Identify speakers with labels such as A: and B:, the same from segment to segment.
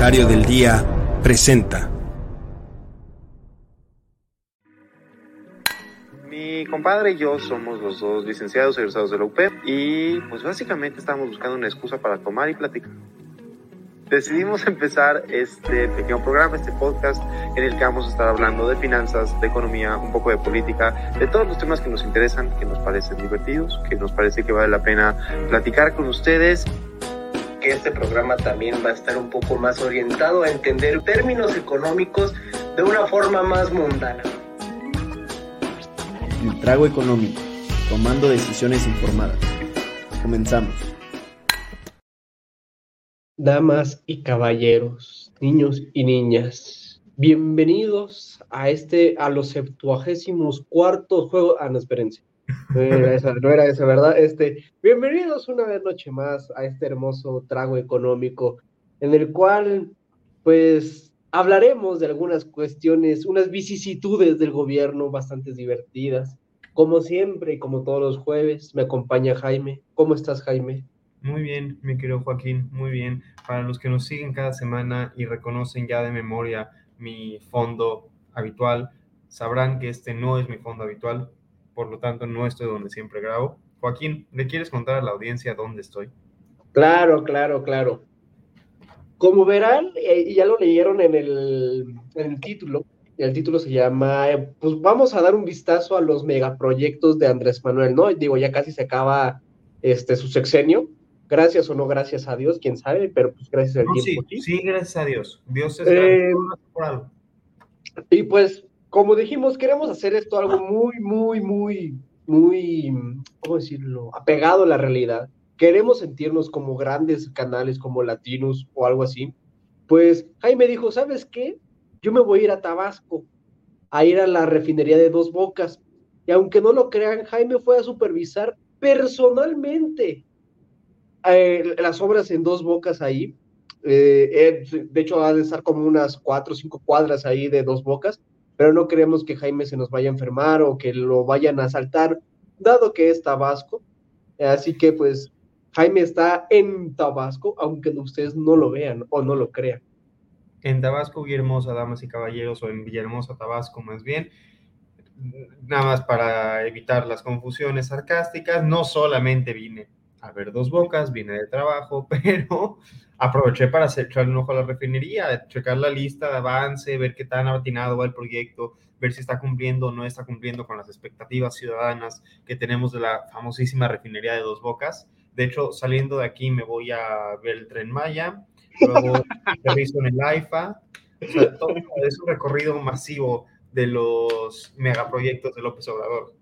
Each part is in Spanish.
A: Bancario del Día presenta.
B: Mi compadre y yo somos los dos licenciados egresados de la UP y pues básicamente estábamos buscando una excusa para tomar y platicar. Decidimos empezar este pequeño programa, este podcast, en el que vamos a estar hablando de finanzas, de economía, un poco de política, de todos los temas que nos interesan, que nos parecen divertidos, que nos parece que vale la pena platicar con ustedes
C: que este programa también va a estar un poco más orientado a entender términos económicos de una forma más mundana.
D: El trago económico, tomando decisiones informadas. Comenzamos.
E: Damas y caballeros, niños y niñas, bienvenidos a este, a los septuagésimos cuartos juegos. Ah, no, espérense. No era esa, no era esa, ¿verdad? Este, bienvenidos una vez noche más a este hermoso trago económico, en el cual, pues, hablaremos de algunas cuestiones, unas vicisitudes del gobierno bastante divertidas. Como siempre y como todos los jueves, me acompaña Jaime. ¿Cómo estás, Jaime?
F: Muy bien, mi querido Joaquín, muy bien. Para los que nos siguen cada semana y reconocen ya de memoria mi fondo habitual, sabrán que este no es mi fondo habitual, por lo tanto no estoy donde siempre grabo. Joaquín, ¿le quieres contar a la audiencia dónde estoy?
E: Claro, claro, claro. Como verán, eh, y ya lo leyeron en el, en el título, el título se llama, eh, pues vamos a dar un vistazo a los megaproyectos de Andrés Manuel, ¿no? Digo, ya casi se acaba este, su sexenio, gracias o no gracias a Dios, quién sabe, pero pues gracias al
F: No,
E: tiempo.
F: sí, sí, gracias a Dios. Dios es
E: Eh,
F: grande.
E: Y pues, como dijimos, queremos hacer esto algo muy, muy, muy, muy, ¿cómo decirlo? Apegado a la realidad. Queremos sentirnos como grandes canales como Latinos o algo así. Pues Jaime dijo, ¿sabes qué? Yo me voy a ir a Tabasco, a ir a la refinería de Dos Bocas. Y aunque no lo crean, Jaime fue a supervisar personalmente eh, las obras en Dos Bocas ahí. Eh, de hecho, ha de estar como unas cuatro o cinco cuadras ahí de Dos Bocas, pero no queremos que Jaime se nos vaya a enfermar o que lo vayan a asaltar, dado que es Tabasco. Así que pues Jaime está en Tabasco, aunque ustedes no lo vean o no lo crean.
F: En Tabasco, Villahermosa, damas y caballeros, o en Villahermosa, Tabasco, más bien. Nada más para evitar las confusiones sarcásticas, no solamente vine a ver dos bocas, vine de trabajo, pero aproveché para hacer, echarle un ojo a la refinería, checar la lista de avance, ver qué tan atinado va el proyecto, ver si está cumpliendo o no está cumpliendo con las expectativas ciudadanas que tenemos de la famosísima refinería de dos bocas. De hecho, saliendo de aquí me voy a ver el tren Maya, luego aterrizo en el AIFA, o sea, todo es un recorrido masivo de los megaproyectos de López Obrador.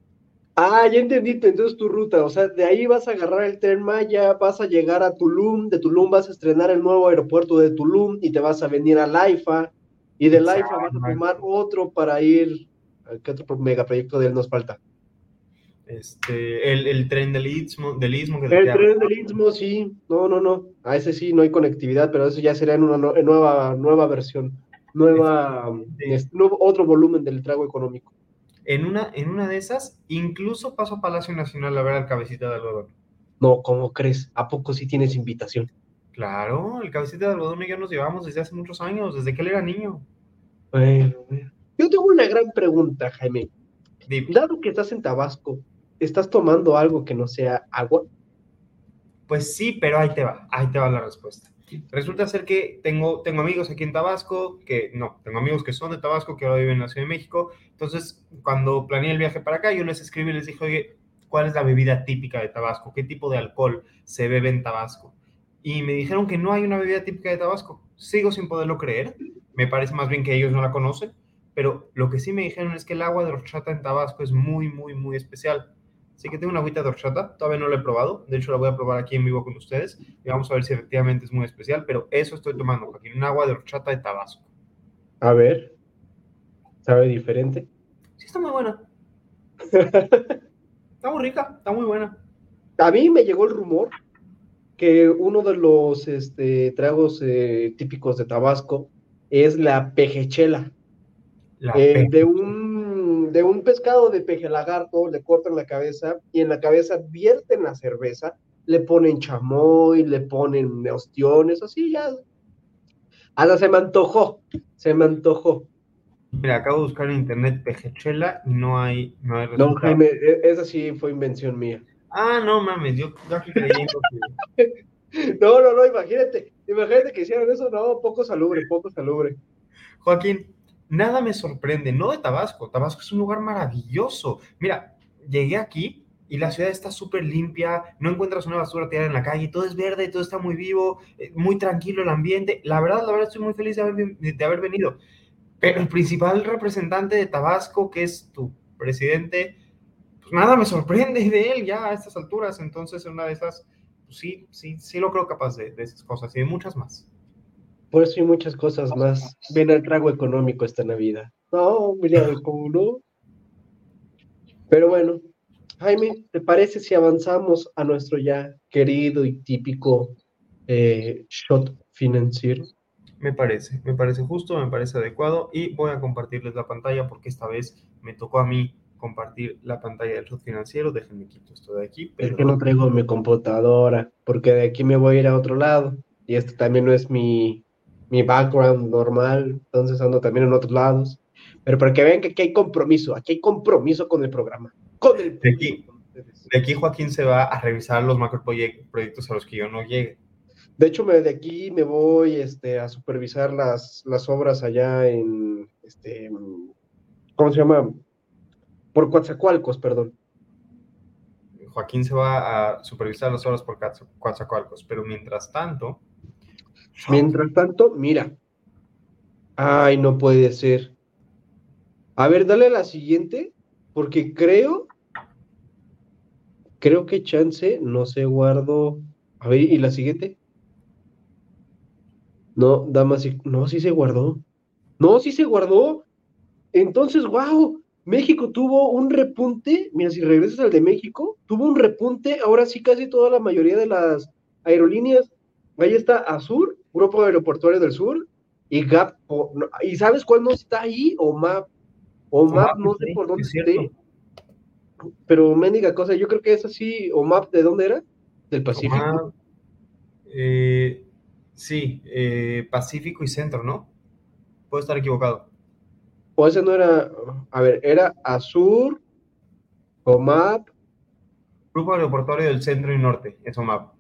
E: Ah, ya entendí, entonces tu ruta, o sea, de ahí vas a agarrar el tren Maya, vas a llegar a Tulum, de Tulum vas a estrenar el nuevo aeropuerto de Tulum y te vas a venir a Laifa, y de Laifa vas a tomar otro para ir, ¿a ¿qué otro megaproyecto de él nos falta?
F: Este, el, el tren del Istmo, del Istmo que
E: El tren del Istmo, sí, no, no, no, a ese sí no hay conectividad, pero eso ya será en una nueva, nueva versión, nueva,
F: Sí.
E: este, nuevo- otro volumen del trago económico.
F: En una, en una de esas, incluso paso a Palacio Nacional a ver al cabecita de algodón.
E: No, ¿cómo crees? ¿A poco sí tienes invitación?
F: Claro, el cabecita de algodón y yo nos llevamos desde hace muchos años, desde que él era niño.
E: Bueno. Yo tengo una gran pregunta, Jaime.
F: Dime.
E: Dado que estás en Tabasco, ¿estás tomando algo que no sea agua?
F: Pues sí, pero ahí te va, ahí te va la respuesta. Resulta ser que tengo, tengo amigos aquí en Tabasco, que no, tengo amigos que son de Tabasco, que ahora viven en la Ciudad de México. Entonces, cuando planeé el viaje para acá, yo les escribí y les dije, oye, ¿cuál es la bebida típica de Tabasco? ¿Qué tipo de alcohol se bebe en Tabasco? Y me dijeron que no hay una bebida típica de Tabasco. Sigo sin poderlo creer. Me parece más bien que ellos no la conocen. Pero lo que sí me dijeron es que el agua de horchata en Tabasco es muy, muy, muy especial. Así que tengo una agüita de horchata, todavía no la he probado, de hecho la voy a probar aquí en vivo con ustedes y vamos a ver si efectivamente es muy especial, pero eso estoy tomando, Joaquín, un agua de horchata de Tabasco.
E: A ver. ¿Sabe diferente?
F: Sí, está muy buena. Está muy rica, está muy buena.
E: A mí me llegó el rumor que uno de los este, tragos eh, típicos de Tabasco es la pejechela.
F: La
E: Eh, de, un, de un pescado de peje lagarto, le cortan la cabeza y en la cabeza vierten la cerveza, le ponen chamoy, le ponen ostiones, así ya. Hasta se me antojó, se me antojó.
F: Mira, acabo de buscar en internet pejechela y no hay, no hay
E: No,
F: resultado.
E: Jaime, e- esa sí fue invención mía.
F: Ah, no mames, yo creyendo que...
E: No, no, no, imagínate, imagínate que hicieran eso, no, poco salubre, poco salubre.
F: Joaquín, nada me sorprende, no de Tabasco. Tabasco es un lugar maravilloso. Mira, llegué aquí y la ciudad está súper limpia, no encuentras una basura tirada en la calle, todo es verde, todo está muy vivo, eh, muy tranquilo el ambiente. La verdad, la verdad, estoy muy feliz de haber, venido. Pero el principal representante de Tabasco, que es tu presidente, pues nada me sorprende de él ya a estas alturas. Entonces, en una de esas, pues sí, sí, sí lo creo capaz de esas cosas y de muchas más.
E: Por eso hay muchas cosas más. Viene el trago económico esta Navidad. No, mira, como no. Pero bueno, Jaime, ¿te parece si avanzamos a nuestro ya querido y típico eh, shot financiero?
F: Me parece, me parece justo, me parece adecuado y voy a compartirles la pantalla porque esta vez me tocó a mí compartir la pantalla del shot financiero. Déjenme quito esto de aquí,
E: Es que no traigo mi computadora, porque de aquí me voy a ir a otro lado. Y este también no es mi, mi background normal, entonces ando también en otros lados. Pero para que vean que aquí hay compromiso, aquí hay compromiso con el programa. Con el
F: De aquí. de aquí Joaquín se va a revisar los macroproyectos a los que yo no llegue.
E: De hecho, me, de aquí me voy este, a supervisar las, las obras allá en, este, ¿cómo se llama? Por Coatzacoalcos, perdón.
F: Joaquín se va a supervisar las horas por Coatza- Coatzacoalcos, pero mientras tanto,
E: Mientras tanto, mira. Ay, no puede ser. A ver, dale a la siguiente, porque creo, creo que chance no se guardó. A ver, ¿y la siguiente? No, damas. No, sí se guardó. No, sí se guardó. Entonces, wow, México tuvo un repunte. Mira, si regresas al de México, tuvo un repunte. Ahora sí, casi toda la mayoría de las aerolíneas. Ahí está Azur, Grupo Aeroportuario del Sur, y GAP. o- ¿Y sabes cuál no está ahí? OMAP. OMAP, no sé
F: sí,
E: por dónde
F: es
E: esté. Pero mendiga cosa, yo creo que es así. OMAP, ¿de dónde era? Del Pacífico.
F: Eh, sí, eh, Pacífico y Centro, ¿no? Puedo estar equivocado.
E: O ese no era. A ver, era Azur, OMAP.
F: Grupo Aeroportuario del Centro y Norte, es OMAP.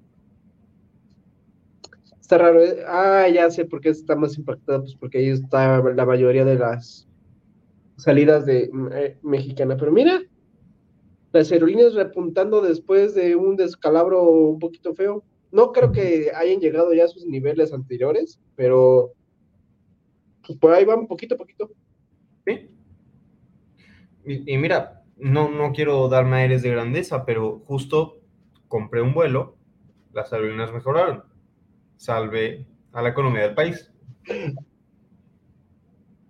E: Está raro. ¿eh? Ah, ya sé por qué está más impactado, pues porque ahí está la mayoría de las salidas de mm, eh, mexicana. Pero mira, las aerolíneas repuntando después de un descalabro un poquito feo. No creo que hayan llegado ya a sus niveles anteriores, pero pues por ahí van poquito a poquito.
F: ¿Sí? Y, mira, no, no quiero darme aires de grandeza, pero justo compré un vuelo, las aerolíneas mejoraron. Salve a la economía del país.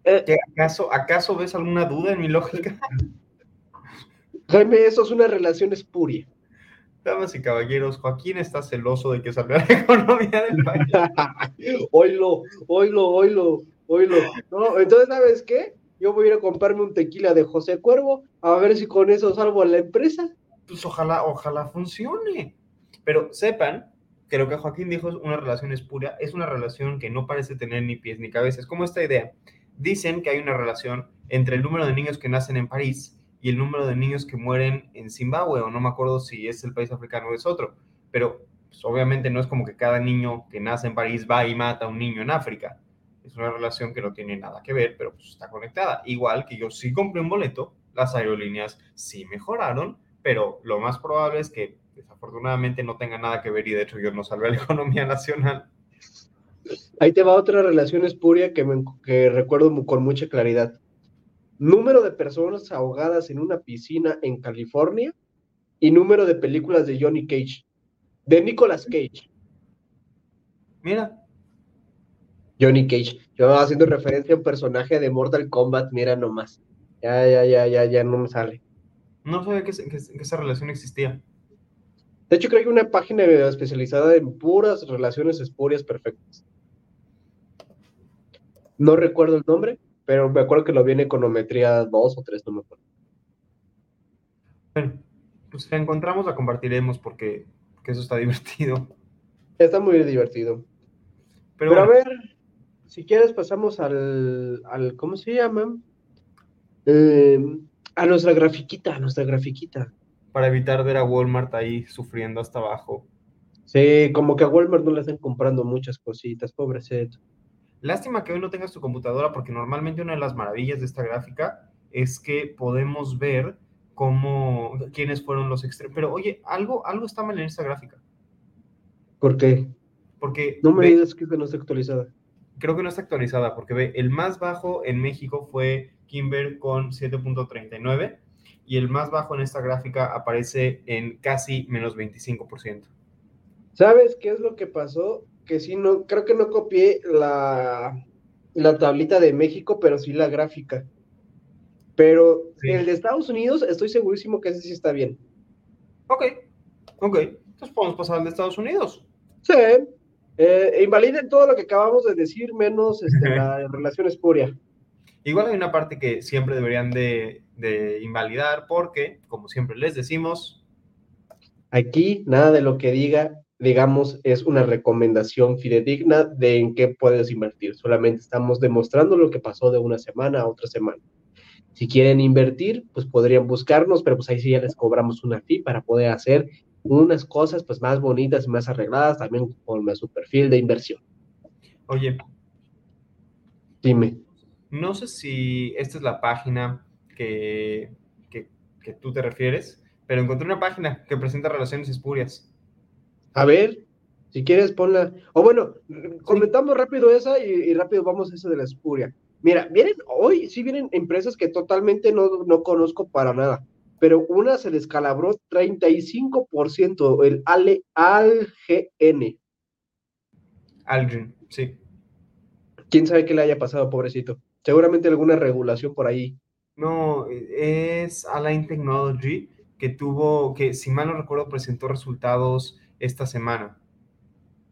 E: Eh.
F: ¿Qué, acaso, ¿Acaso ves alguna duda en mi lógica?
E: Jaime, eso es una relación espuria.
F: Damas y caballeros, Joaquín está celoso de que salga la economía del país.
E: oilo, oilo, oilo, oilo. No, entonces, ¿sabes qué? Yo voy a ir a comprarme un tequila de José Cuervo, a ver si con eso salvo a la empresa.
F: Pues ojalá, ojalá funcione. Pero sepan lo que Joaquín dijo es una relación espuria, es una relación que no parece tener ni pies ni cabeza. Es como esta idea. Dicen que hay una relación entre el número de niños que nacen en París y el número de niños que mueren en Zimbabue, o no me acuerdo si es el país africano o es otro. Pero pues, obviamente no es como que cada niño que nace en París va y mata a un niño en África. Es una relación que no tiene nada que ver, pero pues está conectada. Igual que yo sí compré un boleto, las aerolíneas sí mejoraron, pero lo más probable es que desafortunadamente no tenga nada que ver y de hecho yo no salvé a la economía nacional.
E: Ahí te va otra relación espuria que, me- que recuerdo con mucha claridad. Número de personas ahogadas en una piscina en California y número de películas de Johnny Cage, de Nicolas Cage.
F: Mira,
E: Johnny Cage. Yo haciendo referencia a un personaje de Mortal Kombat, mira nomás. Ya, ya, ya, ya, ya no me sale.
F: no sabía que, que- que esa relación existía.
E: De hecho, creo que una página especializada en puras relaciones espurias perfectas. No recuerdo el nombre, pero me acuerdo que lo vi en econometría 2 o 3, no me acuerdo.
F: Bueno, pues si la encontramos la compartiremos porque, porque eso está divertido.
E: Está muy divertido.
F: Pero,
E: Pero a ver, si quieres pasamos al, al ¿cómo se llama? Eh, a nuestra grafiquita, a nuestra grafiquita.
F: Para evitar ver a Walmart ahí sufriendo hasta abajo.
E: Sí, como que a Walmart no le están comprando muchas cositas, pobrecito.
F: Lástima que hoy no tengas tu computadora porque normalmente una de las maravillas de esta gráfica es que podemos ver cómo, quiénes fueron los extremos. Pero oye, algo, algo está mal en esta gráfica.
E: ¿Por qué?
F: Porque
E: No me
F: ve-
E: digas que no está actualizada.
F: creo que no está actualizada porque ve, el más bajo en México fue Kimber con 7.39 y el más bajo en esta gráfica aparece en casi menos 25%.
E: ¿Sabes qué es lo que pasó? Que sí, no, creo que no copié la, la tablita de México, pero sí la gráfica. Pero
F: Sí.
E: el de Estados Unidos, estoy segurísimo que ese sí está bien.
F: Ok, ok, entonces podemos pasar al de Estados Unidos.
E: Sí. Eh, invaliden todo lo que acabamos de decir, menos este, la relación espuria.
F: Igual hay una parte que siempre deberían de, de invalidar porque, como siempre les decimos,
E: Aquí nada de lo que diga, digamos, es una recomendación fidedigna de en qué puedes invertir. Solamente estamos demostrando lo que pasó de una semana a otra semana. Si quieren invertir, pues podrían buscarnos, pero pues ahí sí ya les cobramos una fee para poder hacer unas cosas pues más bonitas y más arregladas también con su perfil de inversión.
F: oye,
E: Dime.
F: No sé si esta es la página que, que, que tú te refieres, pero encontré una página que presenta relaciones espurias.
E: A ver, si quieres ponla. O bueno, comentamos rápido esa y, y rápido vamos a esa de la espuria. Mira, vienen hoy, sí vienen empresas que totalmente no, no conozco para nada, pero una se descalabró 35%, el Ale, ALGN.
F: Algin, sí.
E: ¿Quién sabe qué le haya pasado, pobrecito? Seguramente alguna regulación por ahí.
F: No, es Align Technology que tuvo, que si mal no recuerdo, presentó resultados esta semana.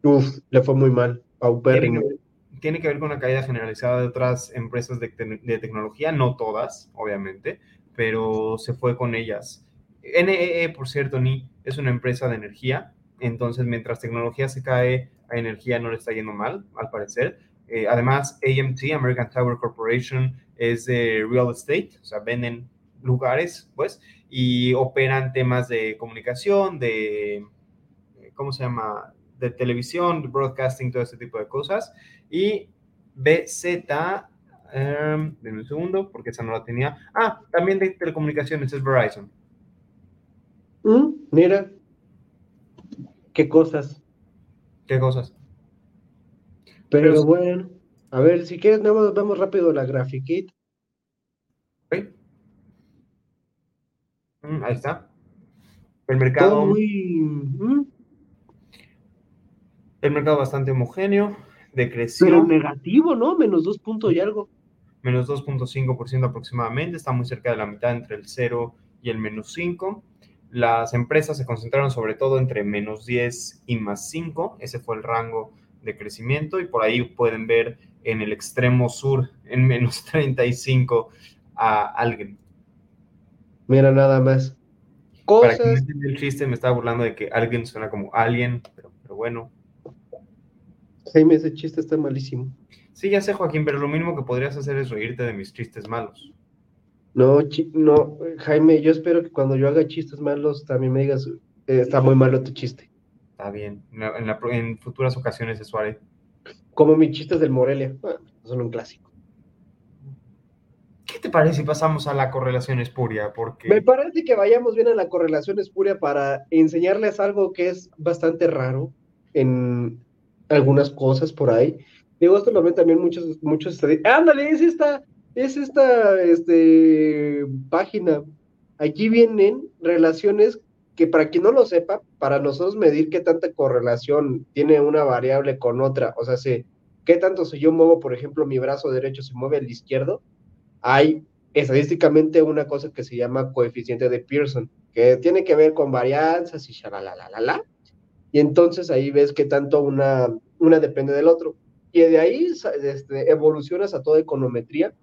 E: Uf, le fue muy mal.
F: Tiene que,
E: Paupérrimo.
F: ver, tiene que ver con la caída generalizada de otras empresas de, te- de tecnología, no todas, obviamente, pero se fue con ellas. NEE, por cierto, ni es una empresa de energía, entonces mientras tecnología se cae, a energía no le está yendo mal, al parecer. Eh, además, AMT, American Tower Corporation, es de real estate, o sea, venden lugares, pues, y operan temas de comunicación, de, eh, ¿cómo se llama? De televisión, de broadcasting, todo este tipo de cosas. Y BZ, um, denme un segundo, porque esa no la tenía. Ah, también de telecomunicaciones, es Verizon.
E: Mm, mira, qué cosas.
F: ¿Qué cosas?
E: Pero,
F: Pero-
E: bueno, a ver, si quieres, nada más vamos rápido la grafiquita.
F: Ok. Mm, ahí está. El mercado,
E: Todo muy... mm,
F: el mercado bastante homogéneo,
E: pero
F: decreció.
E: negativo, ¿no? Menos dos puntos y algo.
F: menos 2.5% aproximadamente, está muy cerca de la mitad entre el 0 y el menos 5. Las empresas se concentraron sobre todo entre menos 10 y más 5, ese fue el rango de crecimiento y por ahí pueden ver en el extremo sur, en menos 35, a alguien.
E: Mira, nada más.
F: Para quien no
E: Cosas.
F: entiende el chiste, me estaba burlando de que alguien suena como alien, pero, pero bueno.
E: Jaime, ese chiste está malísimo.
F: Sí, ya sé, Joaquín, pero lo mínimo que podrías hacer es reírte de mis chistes malos.
E: No, no, Jaime, yo espero que cuando yo haga chistes malos también me digas, eh, está muy malo tu chiste.
F: Está bien, en, la- en la- en futuras ocasiones eso haré.
E: Como mis chistes del Morelia. Bueno, son un clásico.
F: ¿Qué te parece si pasamos a la correlación espuria? Porque
E: Me parece que vayamos bien a la correlación espuria para enseñarles algo que es bastante raro en algunas cosas por ahí. Digo, esto lo ven también muchos, muchos Ándale, es esta, es esta, este, página. Aquí vienen relaciones que para quien no lo sepa, para nosotros medir qué tanta correlación tiene una variable con otra, o sea, si, qué tanto si yo muevo, por ejemplo, mi brazo derecho se mueve al izquierdo, hay estadísticamente una cosa que se llama coeficiente de Pearson, que tiene que ver con varianzas y shalalalala. Y entonces ahí ves que tanto una, una depende del otro. Y de ahí este, evolucionas a toda econometría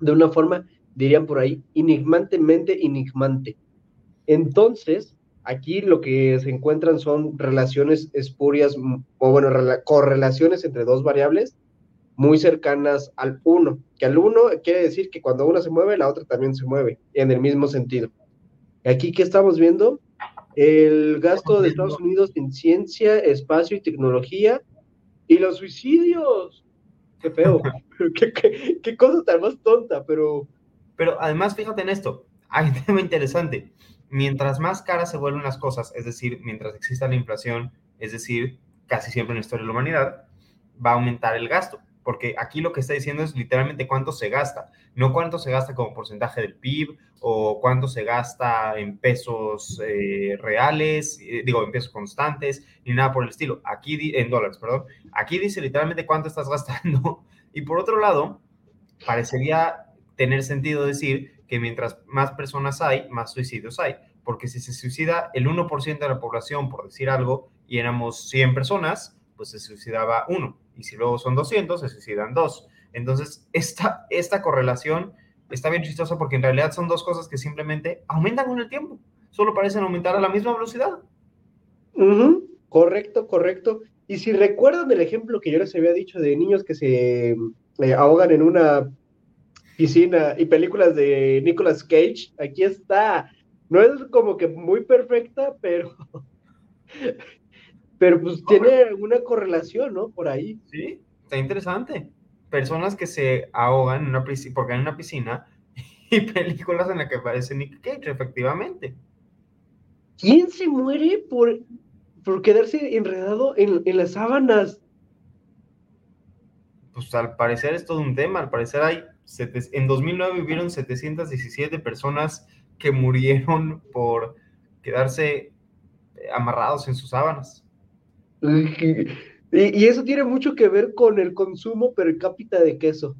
E: de una forma, dirían por ahí, enigmantemente enigmante. Entonces, aquí lo que se encuentran son relaciones espurias, o bueno, rela- correlaciones entre dos variables muy cercanas al 1, que al 1 quiere decir que cuando una se mueve, la otra también se mueve, en el mismo sentido. Aquí, ¿qué estamos viendo? El gasto de Estados Unidos en ciencia, espacio y tecnología y los suicidios. Qué feo. qué, qué, qué cosa tan más tonta, pero...
F: Pero además, fíjate en esto, hay un tema interesante. Mientras más caras se vuelven las cosas, es decir, mientras exista la inflación, es decir, casi siempre en la historia de la humanidad, va a aumentar el gasto porque aquí lo que está diciendo es literalmente cuánto se gasta, no cuánto se gasta como porcentaje del PIB o cuánto se gasta en pesos eh, reales, eh, digo, en pesos constantes, ni nada por el estilo. Aquí, en dólares, perdón. Aquí dice literalmente cuánto estás gastando. Y por otro lado, parecería tener sentido decir que mientras más personas hay, más suicidios hay. Porque si se suicida el 1% de la población, por decir algo, y éramos 100 personas, pues se suicidaba uno y si luego son 200, se suicidan dos. Entonces, esta, esta correlación está bien chistosa porque en realidad son dos cosas que simplemente aumentan con el tiempo, solo parecen aumentar a la misma velocidad.
E: Correcto, correcto. Y si recuerdan el ejemplo que yo les había dicho de niños que se eh, ahogan en una piscina y películas de Nicolas Cage, aquí está. No es como que muy perfecta, pero Pero pues tiene alguna correlación, ¿no? Por ahí.
F: Sí, está interesante. Personas que se ahogan en una piscina, porque en una piscina y películas en las que aparece Nick Cage, efectivamente.
E: ¿Quién se muere por, por quedarse enredado en, las sábanas?
F: Pues al parecer es todo un tema. Al parecer hay. En 2009 vivieron 717 personas que murieron por quedarse amarrados en sus sábanas.
E: Y, eso tiene mucho que ver con el consumo per cápita de queso.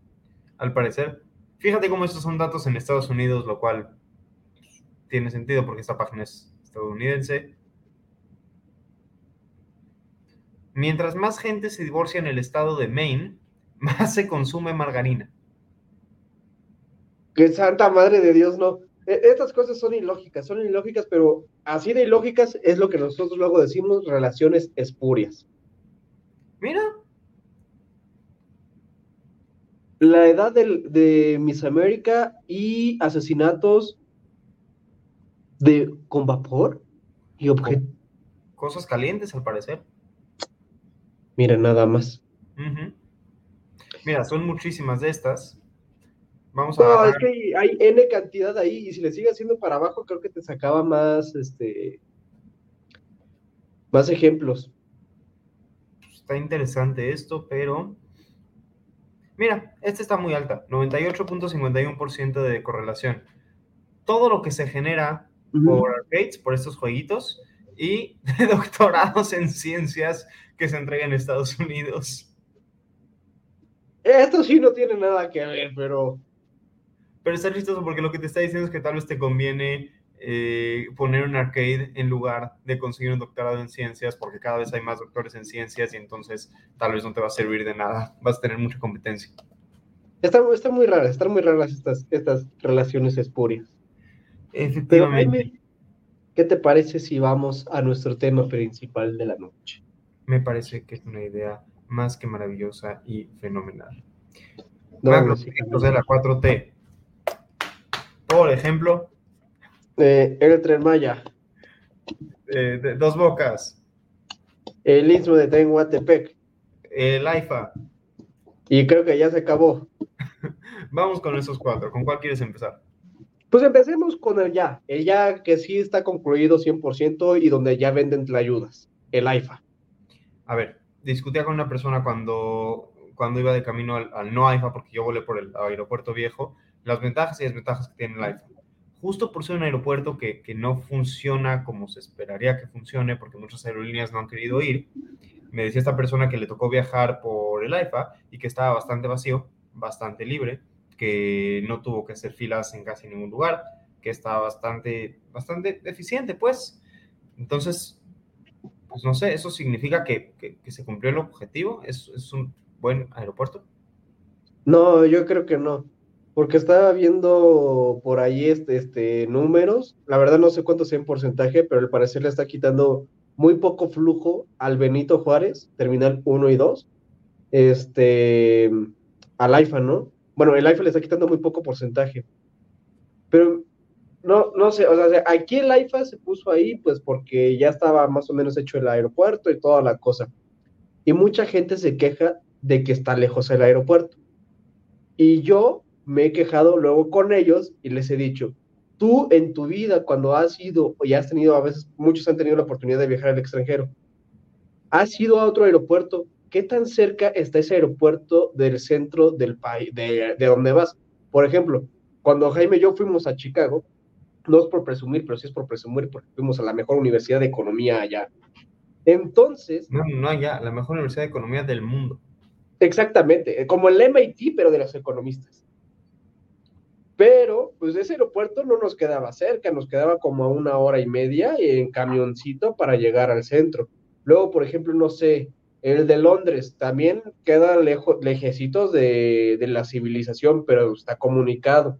F: Al parecer. Fíjate cómo estos son datos en Estados Unidos, lo cual tiene sentido porque esta página es estadounidense. Mientras más gente se divorcia en el estado de Maine, más se consume margarina.
E: Que santa madre de Dios, no. E, estas cosas son ilógicas, son ilógicas, pero así de ilógicas es lo que nosotros luego decimos relaciones espurias.
F: Mira.
E: La edad de Miss América y asesinatos de con vapor y objetos.
F: Cosas calientes, al parecer.
E: Mira, nada más.
F: Mira, son muchísimas de estas.
E: Vamos a no, es que hay, N cantidad ahí y si le sigue haciendo para abajo creo que te sacaba más, este, más ejemplos.
F: Está interesante esto, pero... Mira, esta está muy alta, 98.51% de correlación. Todo lo que se genera por arcades, por estos jueguitos, y doctorados en ciencias que se entregan en Estados Unidos.
E: Esto sí no tiene nada que ver, pero
F: pero está chistoso porque lo que te está diciendo es que tal vez te conviene eh, poner un arcade en lugar de conseguir un doctorado en ciencias, porque cada vez hay más doctores en ciencias y entonces tal vez no te va a servir de nada, vas a tener mucha competencia.
E: Está, está muy rara, están muy raras estas, estas relaciones espurias.
F: Efectivamente.
E: ¿Qué te parece si vamos a nuestro tema principal de la noche?
F: Me parece que es una idea más que maravillosa y fenomenal.
E: No,
F: de la 4T. Por ejemplo.
E: Eh, el Tren Maya.
F: Eh, dos Bocas.
E: El Istmo de Tenhuatepec.
F: El AIFA.
E: Y creo que ya se acabó.
F: Vamos con esos cuatro. ¿Con cuál quieres empezar?
E: Pues empecemos con el ya. El ya que sí está concluido 100% y donde ya venden ayudas. El AIFA.
F: A ver, discutía con una persona cuando, cuando iba de camino al, al no AIFA, porque yo volé por el aeropuerto viejo las ventajas y desventajas que tiene el iPhone. Justo por ser un aeropuerto que, que no funciona como se esperaría que funcione, porque muchas aerolíneas no han querido ir, me decía esta persona que le tocó viajar por el IFA y que estaba bastante vacío, bastante libre, que no tuvo que hacer filas en casi ningún lugar, que estaba bastante, bastante eficiente, pues. Entonces, pues no sé, ¿eso significa que, que, que se cumplió el objetivo? ¿Es, ¿Es, un buen aeropuerto?
E: No, yo creo que no porque estaba viendo por ahí este, este, números, la verdad no sé cuánto sea en porcentaje, pero al parecer le está quitando muy poco flujo al Benito Juárez, terminal 1 y 2, este, al AIFA, ¿no? Bueno, el AIFA le está quitando muy poco porcentaje. Pero no, no sé, o sea, aquí el AIFA se puso ahí pues porque ya estaba más o menos hecho el aeropuerto y toda la cosa. Y mucha gente se queja de que está lejos el aeropuerto. Y yo me he quejado luego con ellos y les he dicho, tú en tu vida cuando has ido y has tenido, a veces muchos han tenido la oportunidad de viajar al extranjero, has ido a otro aeropuerto, ¿qué tan cerca está ese aeropuerto del centro del país, de, de donde vas? Por ejemplo, cuando Jaime y yo fuimos a Chicago, no es por presumir, pero sí es por presumir porque fuimos a la mejor universidad de economía allá. Entonces...
F: No, no allá, la mejor universidad de economía del mundo.
E: Exactamente, como el MIT, pero de los economistas. Pero, pues ese aeropuerto no nos quedaba cerca, nos quedaba como a una hora y media en camioncito para llegar al centro. Luego, por ejemplo, no sé, el de Londres también queda lejos, lejecitos de, de la civilización, pero está comunicado.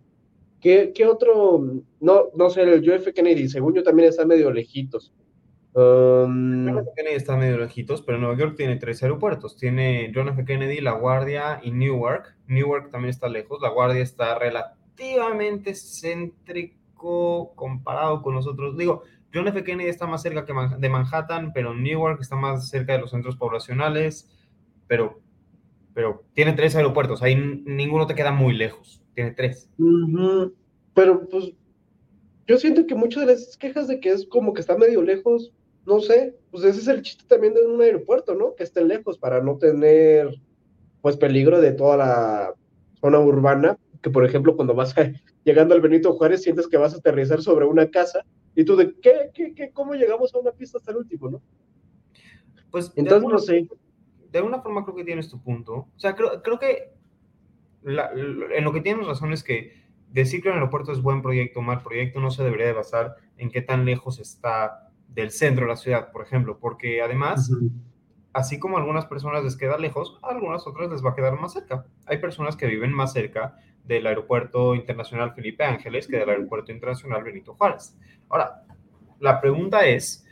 E: ¿Qué, ¿Qué, otro? No, no sé, el John F. Kennedy, según yo, también está medio lejitos.
F: Um... John F. Kennedy está medio lejitos, pero Nueva York tiene tres aeropuertos. Tiene John F. Kennedy, La Guardia y Newark. Newark también está lejos. La Guardia está relativamente céntrico comparado con nosotros. Digo, John F. Kennedy está más cerca que de Manhattan, pero Newark está más cerca de los centros poblacionales. Pero, pero tiene tres aeropuertos. Ahí ninguno te queda muy lejos tiene tres.
E: Pero pues yo siento que muchas de las quejas de que es como que está medio lejos, no sé, pues ese es el chiste también de un aeropuerto, ¿no? Que esté lejos para no tener pues peligro de toda la zona urbana, que por ejemplo cuando vas llegando al Benito Juárez sientes que vas a aterrizar sobre una casa y tú de qué, qué, qué, cómo llegamos a una pista hasta el último, ¿no?
F: Pues entonces no sé. De alguna forma creo que tienes tu punto. O sea, creo, creo que en lo que tienes razón es que decir que un aeropuerto es buen proyecto o mal proyecto no se debería de basar en qué tan lejos está del centro de la ciudad, por ejemplo, porque además, así como a algunas personas les queda lejos, a algunas otras les va a quedar más cerca. Hay personas que viven más cerca del aeropuerto internacional Felipe Ángeles que del aeropuerto internacional Benito Juárez. Ahora, la pregunta es,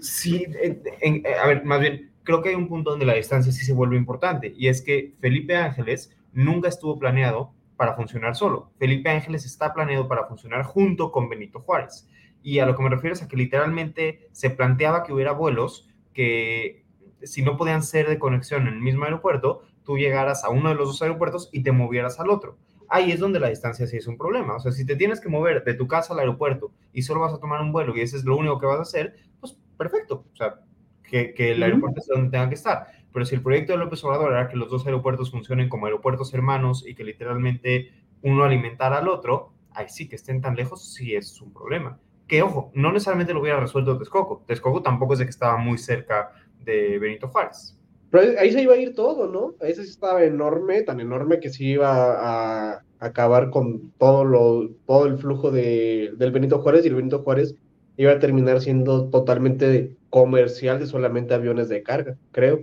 F: si, a ver, más bien, creo que hay un punto donde la distancia sí se vuelve importante, y es que Felipe Ángeles nunca estuvo planeado para funcionar solo. Felipe Ángeles está planeado para funcionar junto con Benito Juárez. Y a lo que me refiero es a que literalmente se planteaba que hubiera vuelos que si no podían ser de conexión en el mismo aeropuerto, tú llegaras a uno de los dos aeropuertos y te movieras al otro. Ahí es donde la distancia sí es un problema. O sea, si te tienes que mover de tu casa al aeropuerto y solo vas a tomar un vuelo y ese es lo único que vas a hacer, pues perfecto. O sea, que, que el aeropuerto es donde tenga que estar. Pero si el proyecto de López Obrador era que los dos aeropuertos funcionen como aeropuertos hermanos y que literalmente uno alimentara al otro, ahí sí que estén tan lejos, sí es un problema. Que ojo, no necesariamente lo hubiera resuelto Texcoco. Texcoco tampoco es de que estaba muy cerca de Benito Juárez.
E: Pero ahí se iba a ir todo, ¿no? Ahí sí estaba enorme, tan enorme que sí iba a acabar con todo, lo, todo el flujo de, del Benito Juárez y el Benito Juárez iba a terminar siendo totalmente comercial de solamente aviones de carga, creo.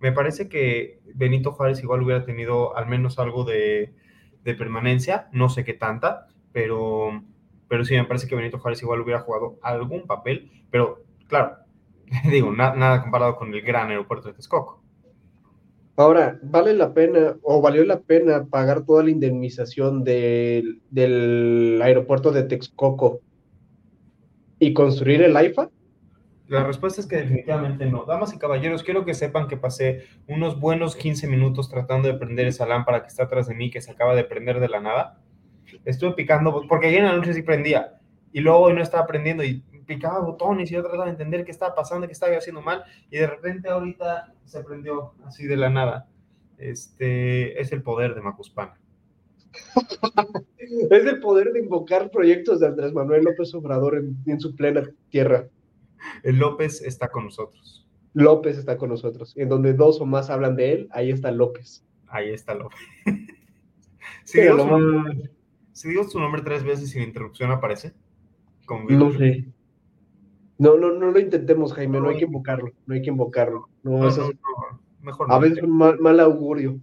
F: Me parece que Benito Juárez igual hubiera tenido al menos algo de, permanencia, no sé qué tanta, pero, pero sí me parece que Benito Juárez igual hubiera jugado algún papel, pero claro, digo, nada comparado con el gran aeropuerto de Texcoco.
E: Ahora, ¿vale la pena o valió la pena pagar toda la indemnización del, del aeropuerto de Texcoco y construir el AIFA?
F: La respuesta es que definitivamente no. Damas y caballeros, quiero que sepan que pasé unos buenos 15 minutos tratando de prender esa lámpara que está atrás de mí, que se acaba de prender de la nada. Estuve picando, porque ayer en la noche sí prendía, y luego hoy no estaba prendiendo, y picaba botones, y yo trataba de entender qué estaba pasando, qué estaba haciendo mal, y de repente ahorita se prendió así de la nada. Este es el poder de Macuspana.
E: es el poder de invocar proyectos de Andrés Manuel López Obrador en, en su plena tierra.
F: El López está con nosotros.
E: López está con nosotros. En donde dos o más hablan de él, ahí está López.
F: Ahí está López. si, digo su, nombre tres veces sin interrupción, ¿aparece?
E: no sé. No, no, no lo intentemos, Jaime, no, hay que invocarlo, no hay que invocarlo. No, eso mejor A veces mal, mal augurio.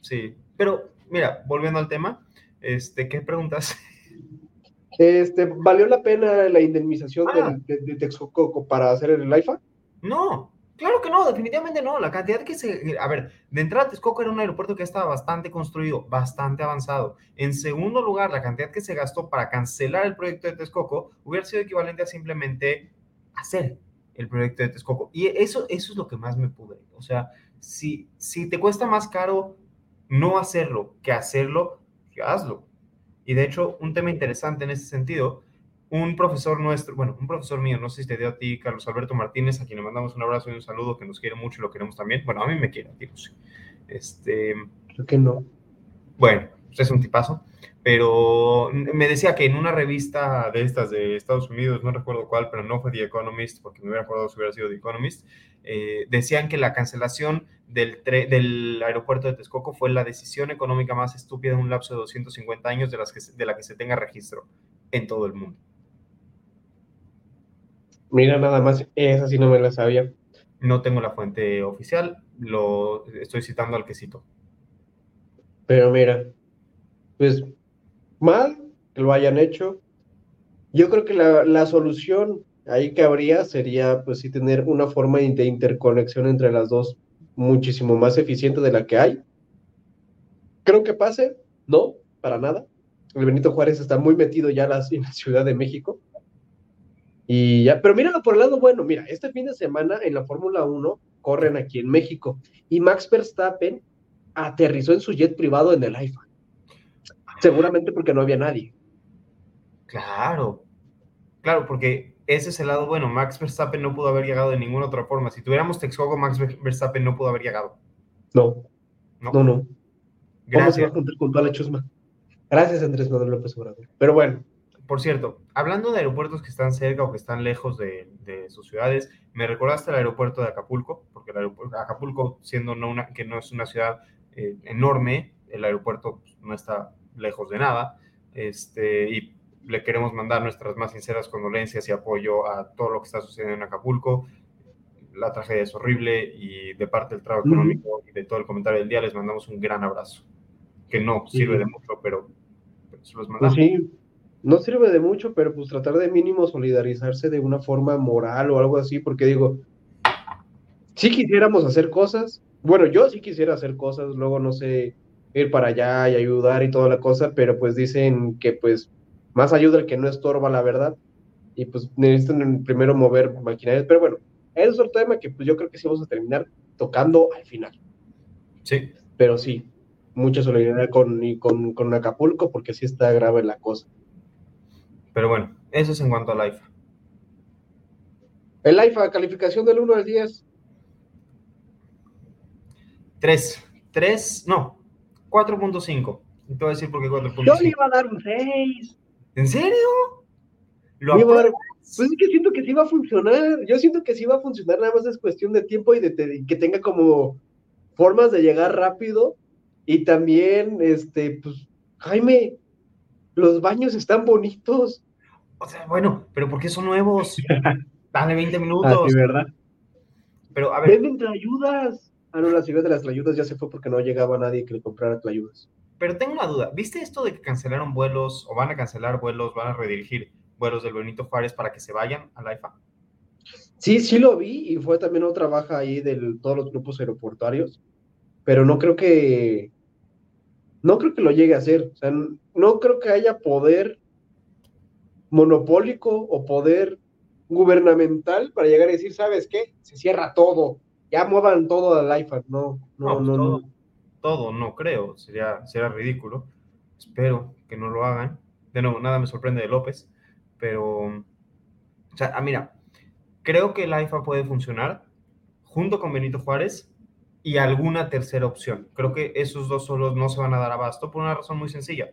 F: Sí, pero mira, volviendo al tema, este, ¿qué preguntas?
E: Este, ¿Valió la pena la indemnización ah. de, de, Texcoco para hacer el IFA?
F: No, Claro que no, definitivamente no. La cantidad que se... A ver, de entrada Texcoco era un aeropuerto que estaba bastante construido, bastante avanzado. En segundo lugar, la cantidad que se gastó para cancelar el proyecto de Texcoco hubiera sido equivalente a simplemente hacer el proyecto de Texcoco. Y eso, eso es lo que más me pude. O sea, si, si te cuesta más caro no hacerlo que hacerlo, hazlo. Y de hecho, un tema interesante en ese sentido un profesor nuestro, bueno, un profesor mío, no sé si te dio a ti, Carlos Alberto Martínez, a quien le mandamos un abrazo y un saludo, que nos quiere mucho y lo queremos también. Bueno, a mí me quiere, tío. Este.
E: Creo que no.
F: Bueno, pues es un tipazo. Pero me decía que en una revista de estas de Estados Unidos, no recuerdo cuál, pero no fue The Economist, porque me hubiera acordado si hubiera sido The Economist, eh, decían que la cancelación del, del aeropuerto de Texcoco fue la decisión económica más estúpida en un lapso de 250 años de, las que, de la que se tenga registro en todo el mundo.
E: Mira, nada más, esa sí no me la sabía.
F: No tengo la fuente oficial, lo estoy citando al quesito.
E: Pero mira, pues mal que lo hayan hecho. Yo creo que la, la solución ahí que habría sería, pues sí, tener una forma de interconexión entre las dos muchísimo más eficiente de la que hay. Creo que pase, no, para nada. El Benito Juárez está muy metido ya en la Ciudad de México. Y ya, pero míralo por el lado bueno, mira, este fin de semana en la Fórmula 1 corren aquí en México y Max Verstappen aterrizó en su jet privado en el IFA. Seguramente porque no había nadie.
F: Claro, claro, porque ese es el lado bueno. Max Verstappen no pudo haber llegado de ninguna otra forma. Si tuviéramos Texcoco, Max Verstappen no pudo haber llegado.
E: No, no, no. ¿Cómo se va a juntar con toda la chusma? Gracias, Andrés Manuel López Obrador. Pero bueno,
F: por cierto, hablando de aeropuertos que están cerca o que están lejos de, sus ciudades, me recordaste el aeropuerto de Acapulco, porque el aeropuerto, Acapulco, siendo no una, que no es una ciudad eh, enorme, el aeropuerto no está lejos de nada, este, y le queremos mandar nuestras más sinceras condolencias y apoyo a todo lo que está sucediendo en Acapulco. La tragedia es horrible y de parte del trabajo económico y de todo el comentario del día les mandamos un gran abrazo, que no sirve de mucho, pero, se los mandamos.
E: Pues sí no sirve de mucho, pero pues tratar de mínimo solidarizarse de una forma moral o algo así, porque digo, si quisiéramos hacer cosas, bueno, yo sí quisiera hacer cosas, luego no sé, ir para allá y ayudar y toda la cosa, pero pues dicen que pues más ayuda el que no estorba la verdad, y pues necesitan primero mover maquinarias, pero bueno, eso es otro tema que pues yo creo que sí vamos a terminar tocando al final.
F: Sí.
E: Pero sí, mucha solidaridad con, y con, con Acapulco, porque sí está grave la cosa.
F: Pero bueno, eso es en cuanto al IFA.
E: El IFA, calificación del 1 al 10.
F: 3. 3, no, 4.5. Te voy a decir por qué 4.5.
E: Yo le iba a dar un 6.
F: ¿En serio?
E: ¿Lo pues es que siento que sí va a funcionar. Yo siento que sí va a funcionar, nada más es cuestión de tiempo y de, que tenga como formas de llegar rápido. Y también, este, pues, Jaime, los baños están bonitos.
F: O sea, bueno, pero ¿por qué son nuevos? Dale 20 minutos. Ah,
E: sí, ¿verdad?
F: Pero, a ver.
E: Venden tlayudas. Ah, no, la ciudad de las tlayudas ya se fue porque no llegaba nadie que le comprara tlayudas.
F: Pero tengo una duda. ¿Viste esto de que cancelaron vuelos o van a cancelar vuelos, van a redirigir vuelos del Benito Juárez para que se vayan a la IFA?
E: Sí, sí lo vi y fue también otra baja ahí de todos los grupos aeroportuarios, pero no creo que no creo que lo llegue a hacer. O sea, no creo que haya poder monopólico o poder gubernamental para llegar a decir, ¿sabes qué? Se cierra todo, ya muevan todo al iPad. No, no, no, no.
F: Todo, todo, no creo, sería, sería ridículo. Espero que no lo hagan. De nuevo, nada me sorprende de López, pero, o sea, ah, mira, creo que el IFA puede funcionar junto con Benito Juárez y alguna tercera opción. Creo que esos dos solos no se van a dar abasto por una razón muy sencilla.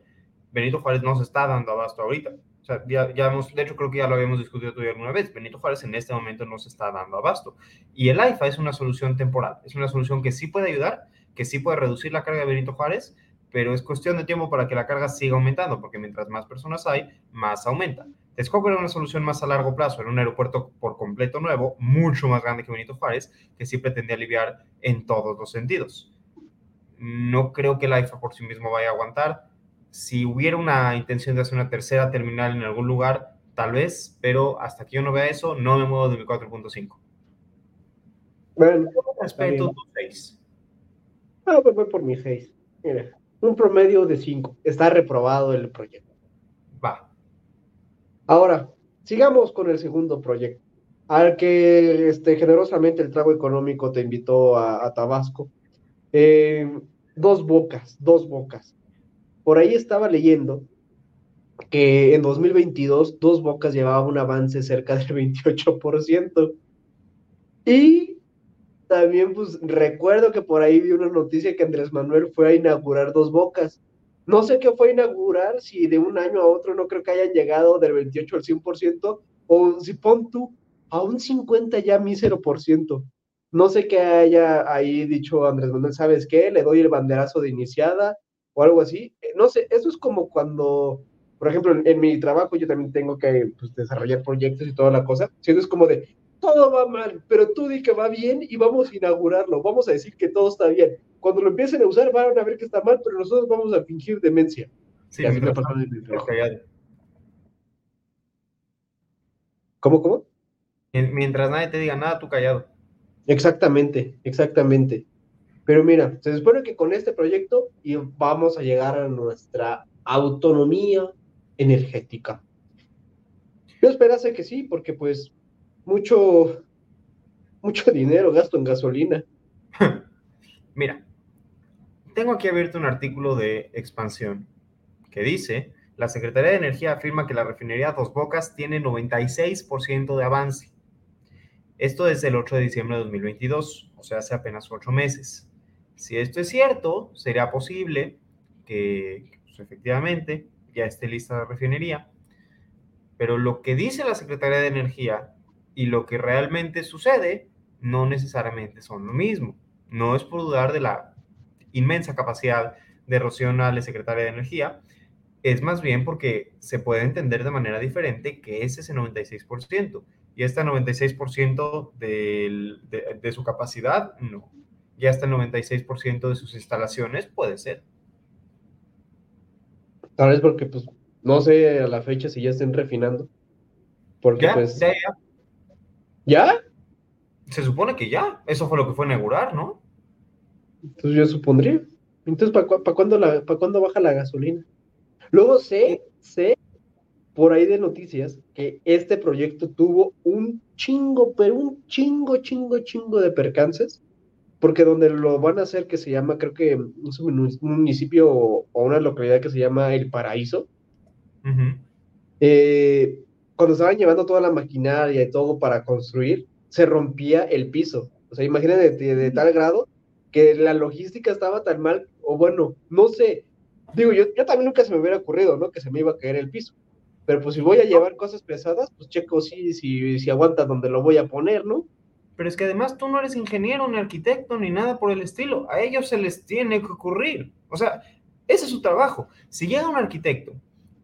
F: Benito Juárez no se está dando abasto ahorita. O sea, ya, ya hemos, de hecho creo que ya lo habíamos discutido todavía alguna vez. Benito Juárez en este momento no se está dando abasto. Y el AIFA es una solución temporal. Es una solución que sí puede ayudar, que sí puede reducir la carga de Benito Juárez, pero es cuestión de tiempo para que la carga siga aumentando, porque mientras más personas hay, más aumenta. Texcoco era una solución más a largo plazo, era un aeropuerto por completo nuevo, mucho más grande que Benito Juárez, que sí pretendía aliviar en todos los sentidos. No creo que la IFA por sí mismo vaya a aguantar. Si hubiera una intención de hacer una tercera terminal en algún lugar, tal vez, pero hasta que yo no vea eso, no me muevo de mi 4.5.
E: Bueno,
F: Respeto tu 6.
E: ah, pues voy por mi 6. Mira, un promedio de 5. Está reprobado el proyecto.
F: Va.
E: Ahora, sigamos con el segundo proyecto, al que este, generosamente el trago económico te invitó a, a Tabasco. Eh, dos bocas, dos bocas. Por ahí estaba leyendo que en 2022 dos bocas llevaba un avance cerca del 28%. Y también pues recuerdo que por ahí vi una noticia que Andrés Manuel fue a inaugurar dos bocas. No sé qué fue a inaugurar, si de un año a otro no creo que hayan llegado del 28 al 100%, o si pon tú a un 50 ya mísero por ciento. No sé qué haya ahí dicho Andrés Manuel, ¿sabes qué? Le doy el banderazo de iniciada o algo así. Eh, No sé, eso es como cuando, por ejemplo, en, en mi trabajo yo también tengo que pues, desarrollar proyectos y toda la cosa. Siento es como de, todo va mal, pero tú di que va bien y vamos a inaugurarlo, vamos a decir que todo está bien. Cuando lo empiecen a usar van a ver que está mal, pero nosotros vamos a fingir demencia.
F: Sí,
E: Y así me pasó en mi
F: tanto,
E: trabajo.
F: callado.
E: ¿Cómo, cómo?
F: Mien- Mientras nadie te diga nada, tú callado.
E: Exactamente, exactamente. Pero mira, se supone que con este proyecto vamos a llegar a nuestra autonomía energética. Yo esperase que sí, porque pues mucho, mucho dinero gasto en gasolina.
F: Mira, tengo aquí abierto un artículo de expansión que dice, la Secretaría de Energía afirma que la refinería Dos Bocas tiene 96% de avance. Esto desde el 8 de diciembre de 2022, o sea, hace apenas ocho meses. Si esto es cierto, sería posible que pues, efectivamente ya esté lista la refinería, pero lo que dice la Secretaría de Energía y lo que realmente sucede no necesariamente son lo mismo. No es por dudar de la inmensa capacidad de Rocío Nale, secretaria de Energía, es más bien porque se puede entender de manera diferente que es ese 96%. Y este 96% del- de, de su capacidad, no. Y hasta el 96% de sus instalaciones puede ser.
E: Tal vez porque pues no sé a la fecha si ya estén refinando. Porque
F: Ya,
E: pues...
F: ya, ya.
E: ¿Ya?
F: Se supone que ya. Eso fue lo que fue inaugurar, ¿no?
E: Entonces yo supondría. Entonces, ¿para cuándo, la, ¿para cuándo baja la gasolina? Luego sé, sé por ahí de noticias que este proyecto tuvo un chingo, pero un chingo, chingo, chingo de percances, porque donde lo van a hacer, que se llama, creo que es un mun- un municipio o una localidad que se llama El Paraíso,
F: Ujú.
E: eh, cuando estaban llevando toda la maquinaria y todo para construir, se rompía el piso. O sea, imagínate de, de tal grado que la logística estaba tan mal, o bueno, no sé. Digo, yo, yo también nunca se me hubiera ocurrido, ¿no? Que se me iba a caer el piso. Pero pues si voy a llevar cosas pesadas, pues checo si, si, si aguanta donde lo voy a poner, ¿no?
F: Pero es que además tú no eres ingeniero, ni arquitecto, ni nada por el estilo. A ellos se les tiene que ocurrir. O sea, ese es su trabajo. Si llega un arquitecto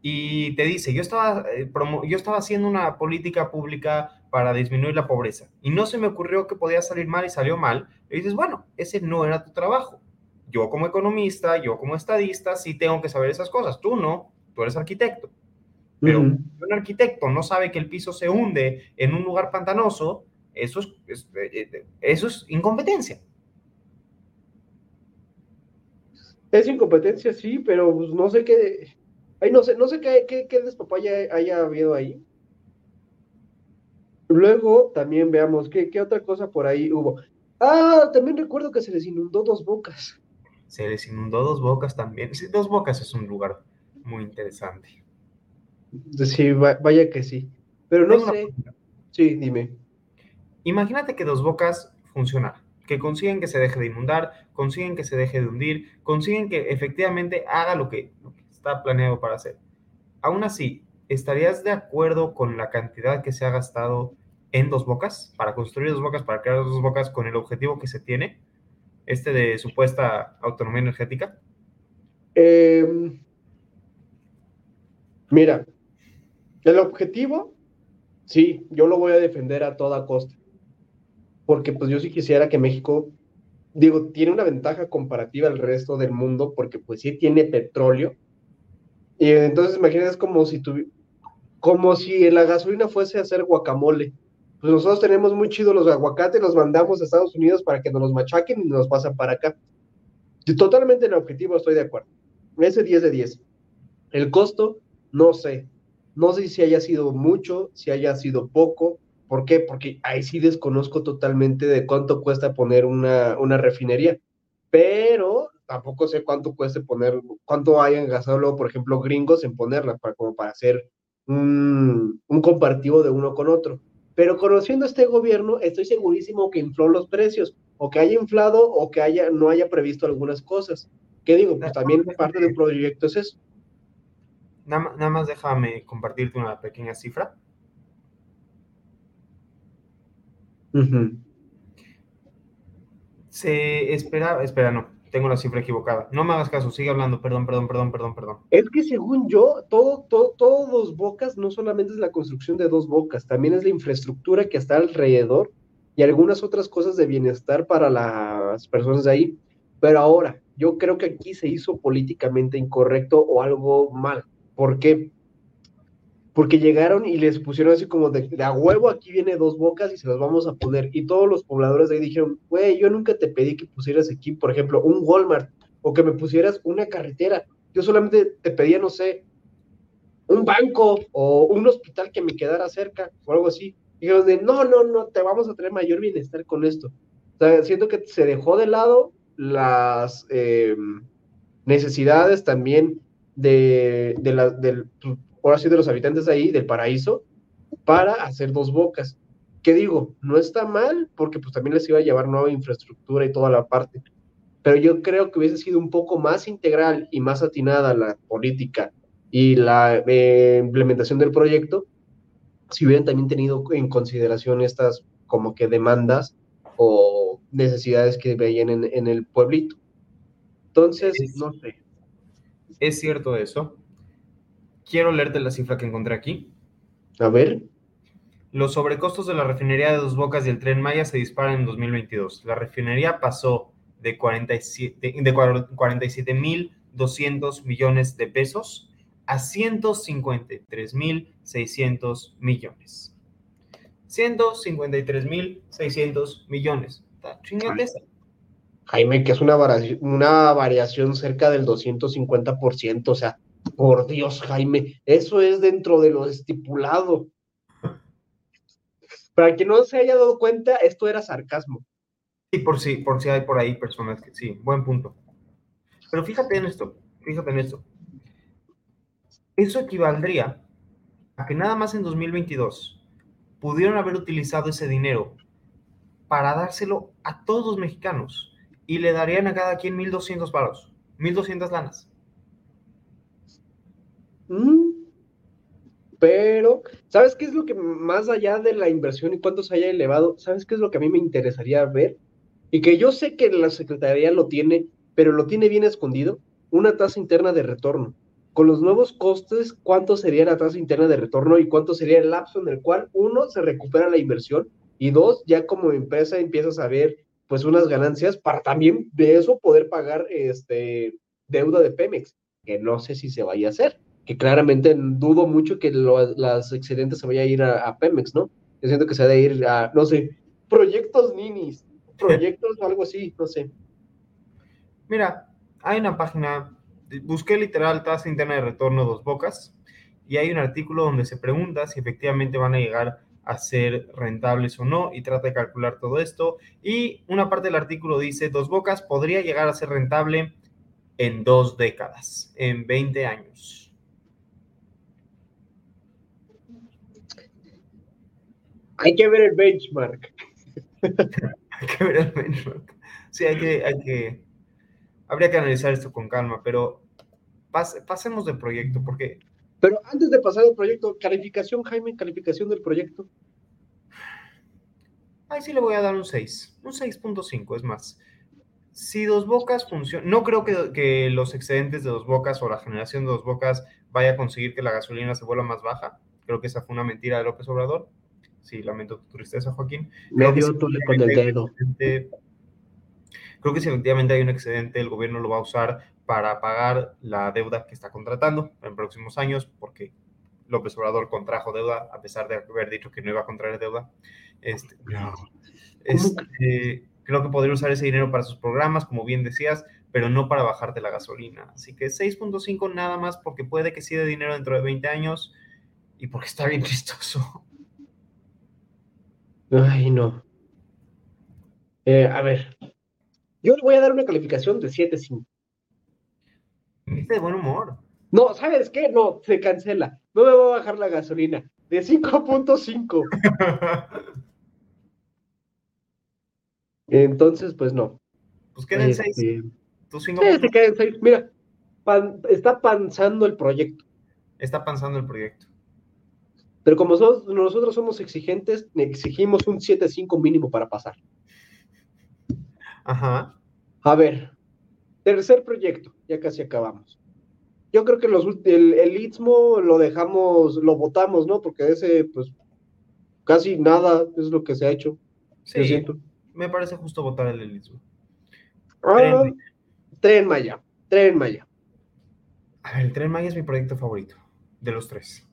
F: y te dice, yo estaba, eh, yo estaba haciendo una política pública para disminuir la pobreza y no se me ocurrió que podía salir mal y salió mal, dices, bueno, ese no era tu trabajo. Yo como economista, yo como estadista, sí tengo que saber esas cosas. Tú no, tú eres arquitecto. Pero un arquitecto no sabe que el piso se hunde en un lugar pantanoso, eso es, eh, eh, eso es incompetencia.
E: Es incompetencia, sí, pero pues, no sé qué. Ay, no sé, no sé qué, qué, qué despapaya haya habido ahí. Luego también veamos qué, qué otra cosa por ahí hubo. Ah, también recuerdo que se les inundó dos bocas.
F: Se les inundó dos bocas también. Sí, dos bocas es un lugar muy interesante.
E: Sí, va- vaya que sí. Pero no
F: Tengo
E: sé. Sí, dime.
F: Imagínate que dos bocas funciona, que consiguen que se deje de inundar, consiguen que se deje de hundir, consiguen que efectivamente haga lo que, lo que está planeado para hacer. Aún así, ¿estarías de acuerdo con la cantidad que se ha gastado en dos bocas, para construir dos bocas, para crear dos bocas con el objetivo que se tiene, este de supuesta autonomía energética?
E: Em, mira, el objetivo, sí, yo lo voy a defender a toda costa. Porque pues yo sí quisiera que México, digo, tiene una ventaja comparativa al resto del mundo porque pues sí tiene petróleo. Y entonces imagínate, es como si tuvi- como si la gasolina fuese a hacer guacamole. pues nosotros tenemos muy chido los aguacates, los mandamos a Estados Unidos para que nos los machaquen y nos pasan para acá. Totalmente en el objetivo estoy de acuerdo. Ese 10 de 10. El costo, no sé. No sé si haya sido mucho, si haya sido poco. ¿Por qué? Porque ahí sí desconozco totalmente de cuánto cuesta poner una, una refinería. Pero tampoco sé cuánto cueste poner, cuánto hayan gastado luego, por ejemplo, gringos en ponerla, para, como para hacer un, un compartido de uno con otro. Pero conociendo este gobierno, estoy segurísimo que infló los precios, o que haya inflado, o que haya, no haya previsto algunas cosas. ¿Qué digo? Pues también parte del proyecto es eso.
F: Nada, nada más déjame compartirte una pequeña cifra. Se esperaba, espera, no, tengo la cifra equivocada. No me hagas caso, sigue hablando, perdón, perdón, perdón, perdón, perdón.
E: Es que según yo, todo, todo, todo dos bocas no solamente es la construcción de dos bocas, también es la infraestructura que está alrededor y algunas otras cosas de bienestar para las personas de ahí. Pero ahora, yo creo que aquí se hizo políticamente incorrecto o algo mal. ¿Por qué? Porque llegaron y les pusieron así como de, a huevo, aquí viene dos bocas y se las vamos a poner. Y todos los pobladores de ahí dijeron, güey, yo nunca te pedí que pusieras aquí, por ejemplo, un Walmart o que me pusieras una carretera. Yo solamente te pedía, no sé, un banco o un hospital que me quedara cerca o algo así. Dijeron de, no, no, no, te vamos a traer mayor bienestar con esto. O sea, siento que se dejó de lado las eh, necesidades también de, de la, del, ahora sí, de los habitantes de ahí, del paraíso, para hacer dos bocas. ¿Qué digo? No está mal, porque pues también les iba a llevar nueva infraestructura y toda la parte. Pero yo creo que hubiese sido un poco más integral y más atinada la política y la eh, implementación del proyecto, si hubieran también tenido en consideración estas como que demandas o necesidades que veían en, en el pueblito. Entonces,
F: Es-
E: no sé.
F: Es cierto eso. Quiero leerte la cifra que encontré aquí.
E: A ver,
F: Los sobrecostos de la refinería de Dos Bocas y el Tren Maya se disparan en 2022. La refinería pasó de 47 de 47.200 millones de pesos a 153.600 millones. 153.600 millones. Está.
E: Jaime, que es una variación, cerca del 250%, o sea, por Dios, Jaime, eso es dentro de lo estipulado. Para quien no se haya dado cuenta, esto era sarcasmo.
F: Sí, por si, por si hay por ahí personas que sí, buen punto. Pero fíjate en esto, fíjate en esto. Eso equivaldría a que nada más en 2022 pudieron haber utilizado ese dinero para dárselo a todos los mexicanos y le darían a cada quien 1.200 paros, 1.200 lanas.
E: Mm. Pero, ¿sabes qué es lo que más allá de la inversión y cuánto se haya elevado? ¿Sabes qué es lo que a mí me interesaría ver? Y que yo sé que la Secretaría lo tiene, pero lo tiene bien escondido, una tasa interna de retorno. Con los nuevos costes, ¿cuánto sería la tasa interna de retorno y cuánto sería el lapso en el cual, uno, se recupera la inversión y dos, ya como empresa empiezas a ver pues unas ganancias para también de eso poder pagar este deuda de Pemex, que no sé si se vaya a hacer que claramente dudo mucho que las excedentes se vaya a ir a, a Pemex, ¿no? Yo siento que se ha de ir a, no sé, proyectos ninis, proyectos o algo así, no sé.
F: Mira, hay una página, busqué literal tasa interna de retorno dos bocas y hay un artículo donde se pregunta si efectivamente van a llegar a ser rentables o no y trata de calcular todo esto. Y una parte del artículo dice, dos bocas podría llegar a ser rentable en dos décadas, en 20 años.
E: Hay que ver el benchmark.
F: Hay que ver el benchmark. Sí, hay que, hay que, habría que analizar esto con calma, pero pas- pasemos del proyecto porque
E: Pero antes de pasar al proyecto, calificación, Jaime, calificación del proyecto.
F: Ahí sí le voy a dar un 6, un 6.5, es más. Si Dos Bocas funciona, no creo que, que los excedentes de Dos Bocas o la generación de Dos Bocas vaya a conseguir que la gasolina se vuelva más baja. Creo que esa fue una mentira de López Obrador. Sí, lamento tu tristeza, Joaquín.
E: Medio
F: sí,
E: tule con el dedo.
F: Creo que si efectivamente hay un excedente, el gobierno lo va a usar para pagar la deuda que está contratando en próximos años, porque López Obrador contrajo deuda, a pesar de haber dicho que no iba a contraer deuda. Este, este, creo que podría usar ese dinero para sus programas, como bien decías, pero no para bajarte la gasolina. Así que 6.5 nada más porque puede que sí de dinero dentro de 20 años y porque está bien chistoso.
E: Ay, no. Eh, a ver, yo le voy a dar una calificación de 7.5.
F: Viste de buen humor.
E: No, ¿sabes qué? No, se cancela. No me va a bajar la gasolina. De 5.5. Entonces, pues no.
F: Pues queden 6.
E: Este, sí, se queden 6. Mira, está panzando el proyecto.
F: Está panzando el proyecto.
E: Pero como nosotros somos exigentes, exigimos un 7.5 mínimo para pasar.
F: Ajá.
E: A ver, tercer proyecto, ya casi acabamos. Yo creo que los, el, el Istmo lo dejamos, lo votamos, ¿no? Porque ese, pues, casi nada es lo que se ha hecho.
F: Sí, me parece justo votar el Istmo.
E: Ah, Tren Maya. Tren Maya.
F: A ver, el Tren Maya es mi proyecto favorito, de los tres.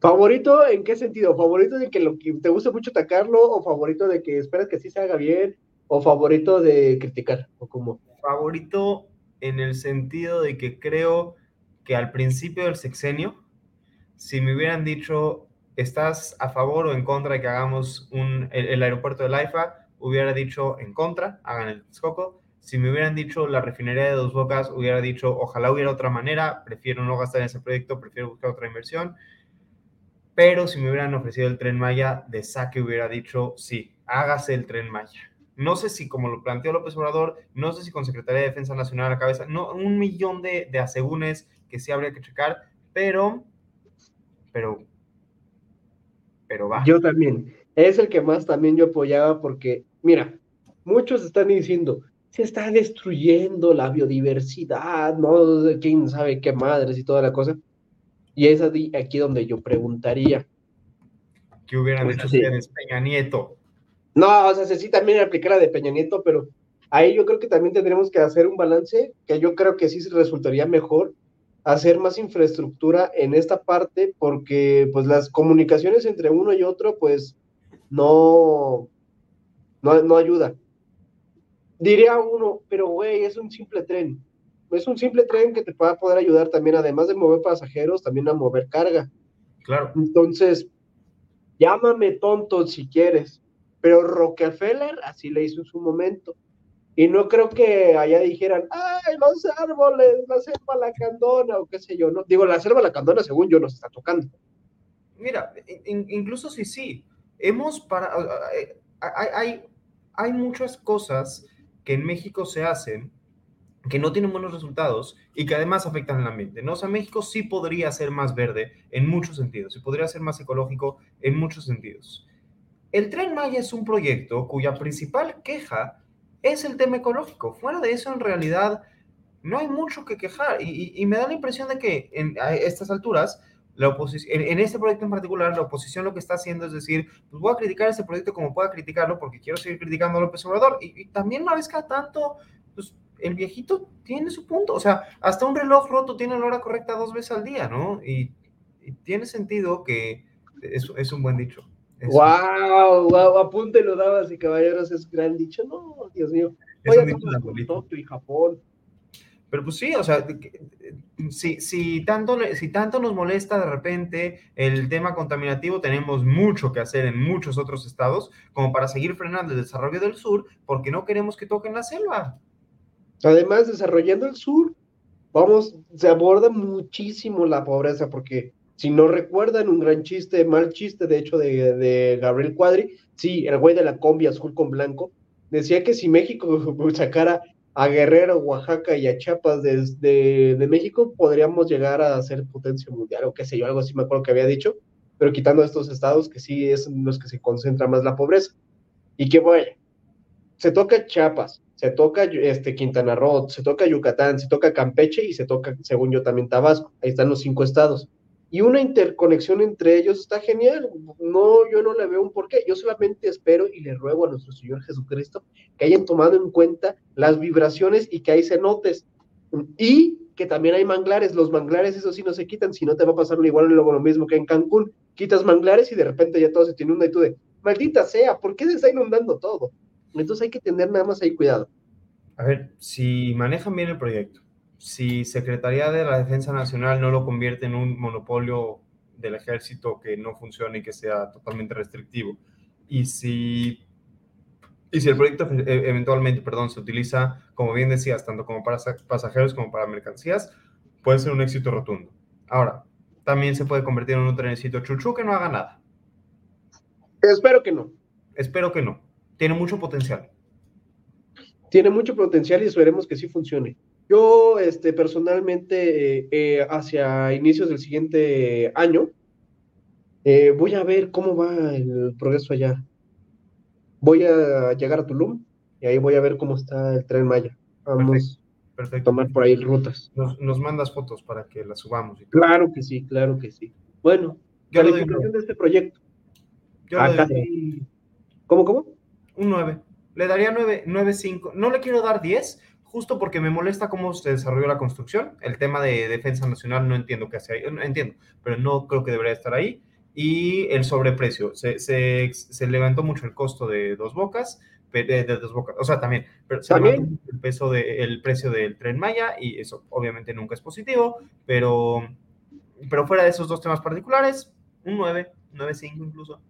E: ¿Favorito en qué sentido? ¿Favorito de que, lo, que te guste mucho atacarlo o favorito de que esperas que sí se haga bien o favorito de criticar o cómo?
F: Favorito en el sentido de que creo que al principio del sexenio, si me hubieran dicho, ¿estás a favor o en contra de que hagamos un, el, aeropuerto de Laifa? Hubiera dicho en contra, hagan el Texcoco. Si me hubieran dicho la refinería de Dos Bocas, hubiera dicho, ojalá hubiera otra manera, prefiero no gastar en ese proyecto, prefiero buscar otra inversión. Pero si me hubieran ofrecido el tren Maya, de saque hubiera dicho, sí, hágase el tren Maya. No sé si, como lo planteó López Obrador, no sé si con Secretaría de Defensa Nacional a la cabeza, no, un millón de, de asegúnes que sí habría que checar, pero, pero, pero va.
E: Yo también. Es el que más también yo apoyaba porque, mira, muchos están diciendo, se está destruyendo la biodiversidad, ¿no? Quién sabe qué madres y toda la cosa. Y es aquí donde yo preguntaría.
F: ¿Qué hubieran pues hecho ustedes, Peña Nieto?
E: No, o sea, sí también aplicar la de Peña Nieto, pero ahí yo creo que también tendremos que hacer un balance, que yo creo que sí resultaría mejor hacer más infraestructura en esta parte, porque pues las comunicaciones entre uno y otro, pues no, no, no ayuda. Diría uno, pero güey, es un simple tren. Es un simple tren que te va a poder ayudar también, además de mover pasajeros, también a mover carga.
F: Claro.
E: Entonces, llámame tonto si quieres, pero Rockefeller así le hizo en su momento. Y no creo que allá dijeran, ay, los árboles, la selva lacandona o qué sé yo, ¿no? Digo, la selva lacandona, según yo, nos está tocando.
F: Mira, incluso si sí, hemos para... Hay, hay, hay muchas cosas que en México se hacen que no tienen buenos resultados y que además afectan al ambiente. ¿no? O sea, México sí podría ser más verde en muchos sentidos, y podría ser más ecológico en muchos sentidos. El tren Maya es un proyecto cuya principal queja es el tema ecológico. Fuera de eso, en realidad, no hay mucho que quejar. Y, me da la impresión de que en, a estas alturas, en, este proyecto en particular, la oposición lo que está haciendo es decir, pues voy a criticar este proyecto como pueda criticarlo porque quiero seguir criticando a López Obrador. Y, también una vez cada tanto, pues el viejito tiene su punto. O sea, hasta un reloj roto tiene la hora correcta dos veces al día, ¿no? Y, tiene sentido que es, es un buen dicho.
E: Wow, wow, apúntelo, damas y caballeros, es gran dicho. No, Dios mío. Es un dicho Tokio y Japón.
F: Pero pues sí, o sea, si, si, tanto, si tanto nos molesta de repente el tema contaminativo, tenemos mucho que hacer en muchos otros estados como para seguir frenando el desarrollo del sur porque no queremos que toquen la selva.
E: Además, desarrollando el sur, vamos, se aborda muchísimo la pobreza porque si no recuerdan, un gran chiste, mal chiste, de hecho, de, Gabriel Cuadri, sí, el güey de la combi azul con blanco, decía que si México sacara a Guerrero, Oaxaca y a Chiapas desde de, México, podríamos llegar a ser potencia mundial, o qué sé yo, algo así me acuerdo que había dicho, pero quitando estos estados que sí es los que se concentra más la pobreza. Y que bueno, se toca Chiapas, se toca este, Quintana Roo, se toca Yucatán, se toca Campeche y se toca, según yo, también Tabasco. Ahí están los cinco estados y una interconexión entre ellos está genial. No, yo no le veo un porqué. Yo solamente espero y le ruego a nuestro Señor Jesucristo que hayan tomado en cuenta las vibraciones y que ahí se notes. Y que también hay manglares. Los manglares, eso sí, no se quitan, si no te va a pasar igual luego lo mismo que en Cancún. Quitas manglares y de repente ya todo se tiene una y tú de, maldita sea, ¿por qué se está inundando todo? Entonces hay que tener nada más ahí cuidado.
F: A ver, si manejan bien el proyecto, si Secretaría de la Defensa Nacional no lo convierte en un monopolio del ejército que no funcione y que sea totalmente restrictivo, y si, y si el proyecto e, eventualmente, perdón, se utiliza, como bien decías, tanto como para pasajeros como para mercancías, puede ser un éxito rotundo. Ahora, también se puede convertir en un trenecito chuchu que no haga nada.
E: Espero que no.
F: Espero que no. Tiene mucho potencial.
E: Tiene mucho potencial y esperemos que sí funcione. Yo, este, personalmente, eh, eh, hacia inicios del siguiente año, eh, voy a ver cómo va el progreso allá. Voy a llegar a Tulum y ahí voy a ver cómo está el tren Maya. Vamos a tomar por ahí rutas.
F: Nos, mandas fotos para que las subamos.
E: claro que sí, claro que sí. Bueno,
F: Yo
E: calificación de este proyecto.
F: Yo doy...
E: ¿Cómo, cómo?
F: Un 9. Le daría 9, 9.5. No le quiero dar 10, justo porque me molesta cómo se desarrolló la construcción. El tema de defensa nacional no entiendo qué hace ahí, no entiendo, pero no creo que debería estar ahí. Y el sobreprecio, se, se, se levantó mucho el costo de dos bocas, de, dos bocas, o sea, también, pero se levantó el, peso de, el precio del tren Maya y eso obviamente nunca es positivo, pero, pero fuera de esos dos temas particulares, un 9, 9.5 incluso.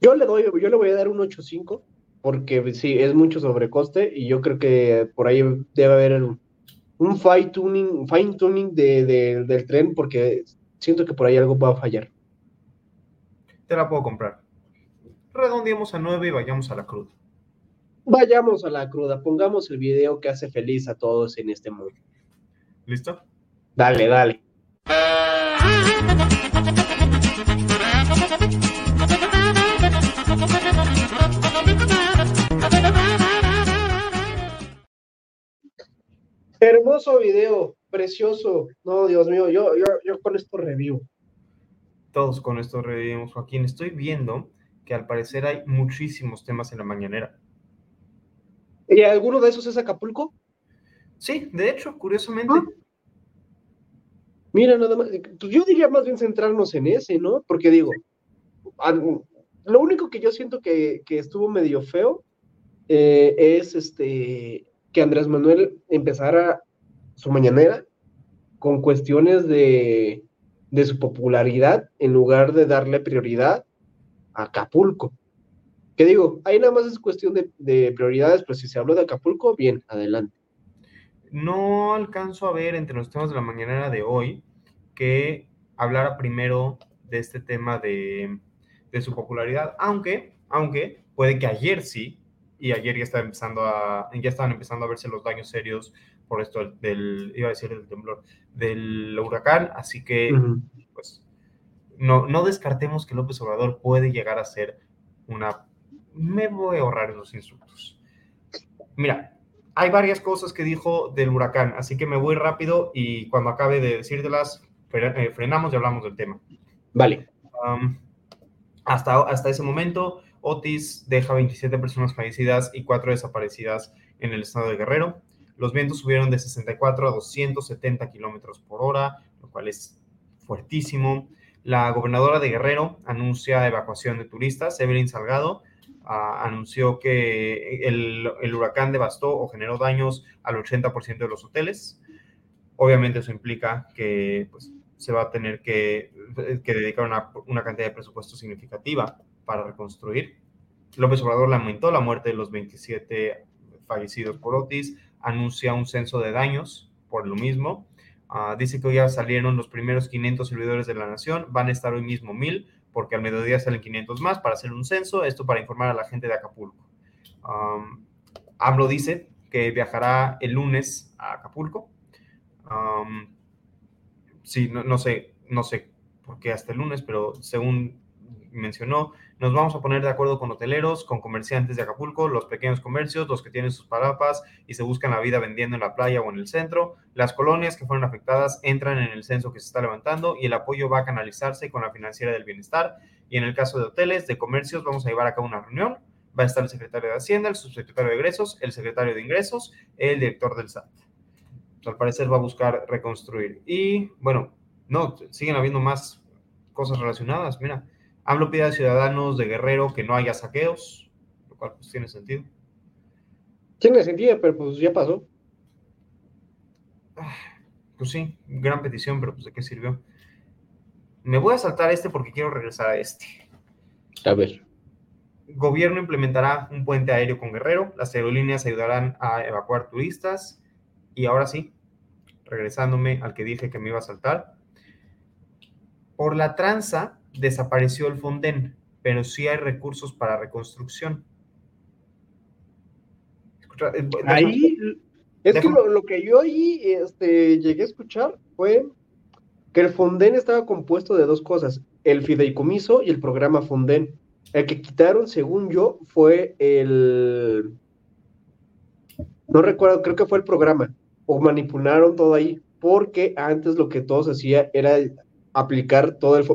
E: Yo le doy, yo le voy a dar un 8.5 porque sí, es mucho sobrecoste y yo creo que por ahí debe haber un fine tuning, fine tuning de, del tren porque siento que por ahí algo va a fallar.
F: Te la puedo comprar. Redondeemos a 9 y vayamos a la cruda.
E: Vayamos a la cruda, pongamos el video que hace feliz a todos en este mundo.
F: ¿Listo?
E: Dale, dale. Hermoso video, precioso. No, Dios mío, yo, yo, con esto revivo.
F: Todos con esto revivimos, Joaquín. Estoy viendo que al parecer hay muchísimos temas en la mañanera.
E: ¿Y alguno de esos es Acapulco?
F: Sí, de hecho, curiosamente. Ah.
E: Mira, nada más, pues yo diría más bien centrarnos en ese, ¿no? Porque digo, lo único que yo siento que, estuvo medio feo eh, es este que Andrés Manuel empezara su mañanera con cuestiones de, su popularidad en lugar de darle prioridad a Acapulco. ¿Qué digo? Ahí nada más es cuestión de, prioridades, pero si se habló de Acapulco, bien, adelante.
F: No alcanzo a ver entre los temas de la mañanera de hoy que hablara primero de este tema de, de su popularidad, aunque, aunque puede que ayer sí, y ayer ya, está empezando a, ya estaban empezando a verse los daños serios por esto del, iba a decir el temblor, del huracán, así que pues no, no descartemos que López Obrador puede llegar a ser una... Me voy a ahorrar esos insultos. Mira, hay varias cosas que dijo del huracán, así que me voy rápido y cuando acabe de decírtelas, eh, frenamos y hablamos del tema.
E: Vale.
F: hasta, hasta ese momento, Otis deja 27 personas fallecidas y 4 desaparecidas en el estado de Guerrero. Los vientos subieron de 64 a 270 kilómetros por hora, lo cual es fuertísimo. La gobernadora de Guerrero anuncia evacuación de turistas. Evelyn Salgado ah, anunció que el, huracán devastó o generó daños al 80% de los hoteles. Obviamente eso implica que pues, se va a tener que, dedicar una, una cantidad de presupuesto significativa para reconstruir. López Obrador lamentó la muerte de los 27 fallecidos por Otis, anuncia un censo de daños por lo mismo. Ah, dice que hoy ya salieron los primeros 500 servidores de la nación, van a estar hoy mismo 1000, porque al mediodía salen 500 más para hacer un censo, esto para informar a la gente de Acapulco. Um, dice que viajará el lunes a Acapulco. sí, no, sé, no sé por qué hasta el lunes, pero según mencionó, nos vamos a poner de acuerdo con hoteleros, con comerciantes de Acapulco, los pequeños comercios, los que tienen sus parapas y se buscan la vida vendiendo en la playa o en el centro. Las colonias que fueron afectadas entran en el censo que se está levantando y el apoyo va a canalizarse con la financiera del bienestar. Y en el caso de hoteles, de comercios, vamos a llevar a cabo una reunión. Va a estar el secretario de Hacienda, el subsecretario de Ingresos, el secretario de Ingresos, el director del SAT. al parecer va a buscar reconstruir. Y bueno, no, siguen habiendo más cosas relacionadas. Mira, AMLO pide a ciudadanos de Guerrero que no haya saqueos, lo cual pues tiene sentido.
E: Tiene sentido, pero pues ya pasó.
F: Pues sí, gran petición, pero pues de qué sirvió. Me voy a saltar este porque quiero regresar a este.
E: A ver.
F: Gobierno implementará un puente aéreo con Guerrero. Las aerolíneas ayudarán a evacuar turistas. Y ahora sí, regresándome al que dije que me iba a saltar. Por la tranza desapareció el Fonden, pero sí hay recursos para reconstrucción.
E: Eh, ahí, es que lo, que yo ahí este, llegué a escuchar fue que el Fonden estaba compuesto de dos cosas, el fideicomiso y el programa Fonden. El que quitaron, según yo, fue el... No recuerdo, creo que fue el programa, o manipularon todo ahí, porque antes lo que todos hacía era aplicar todo el...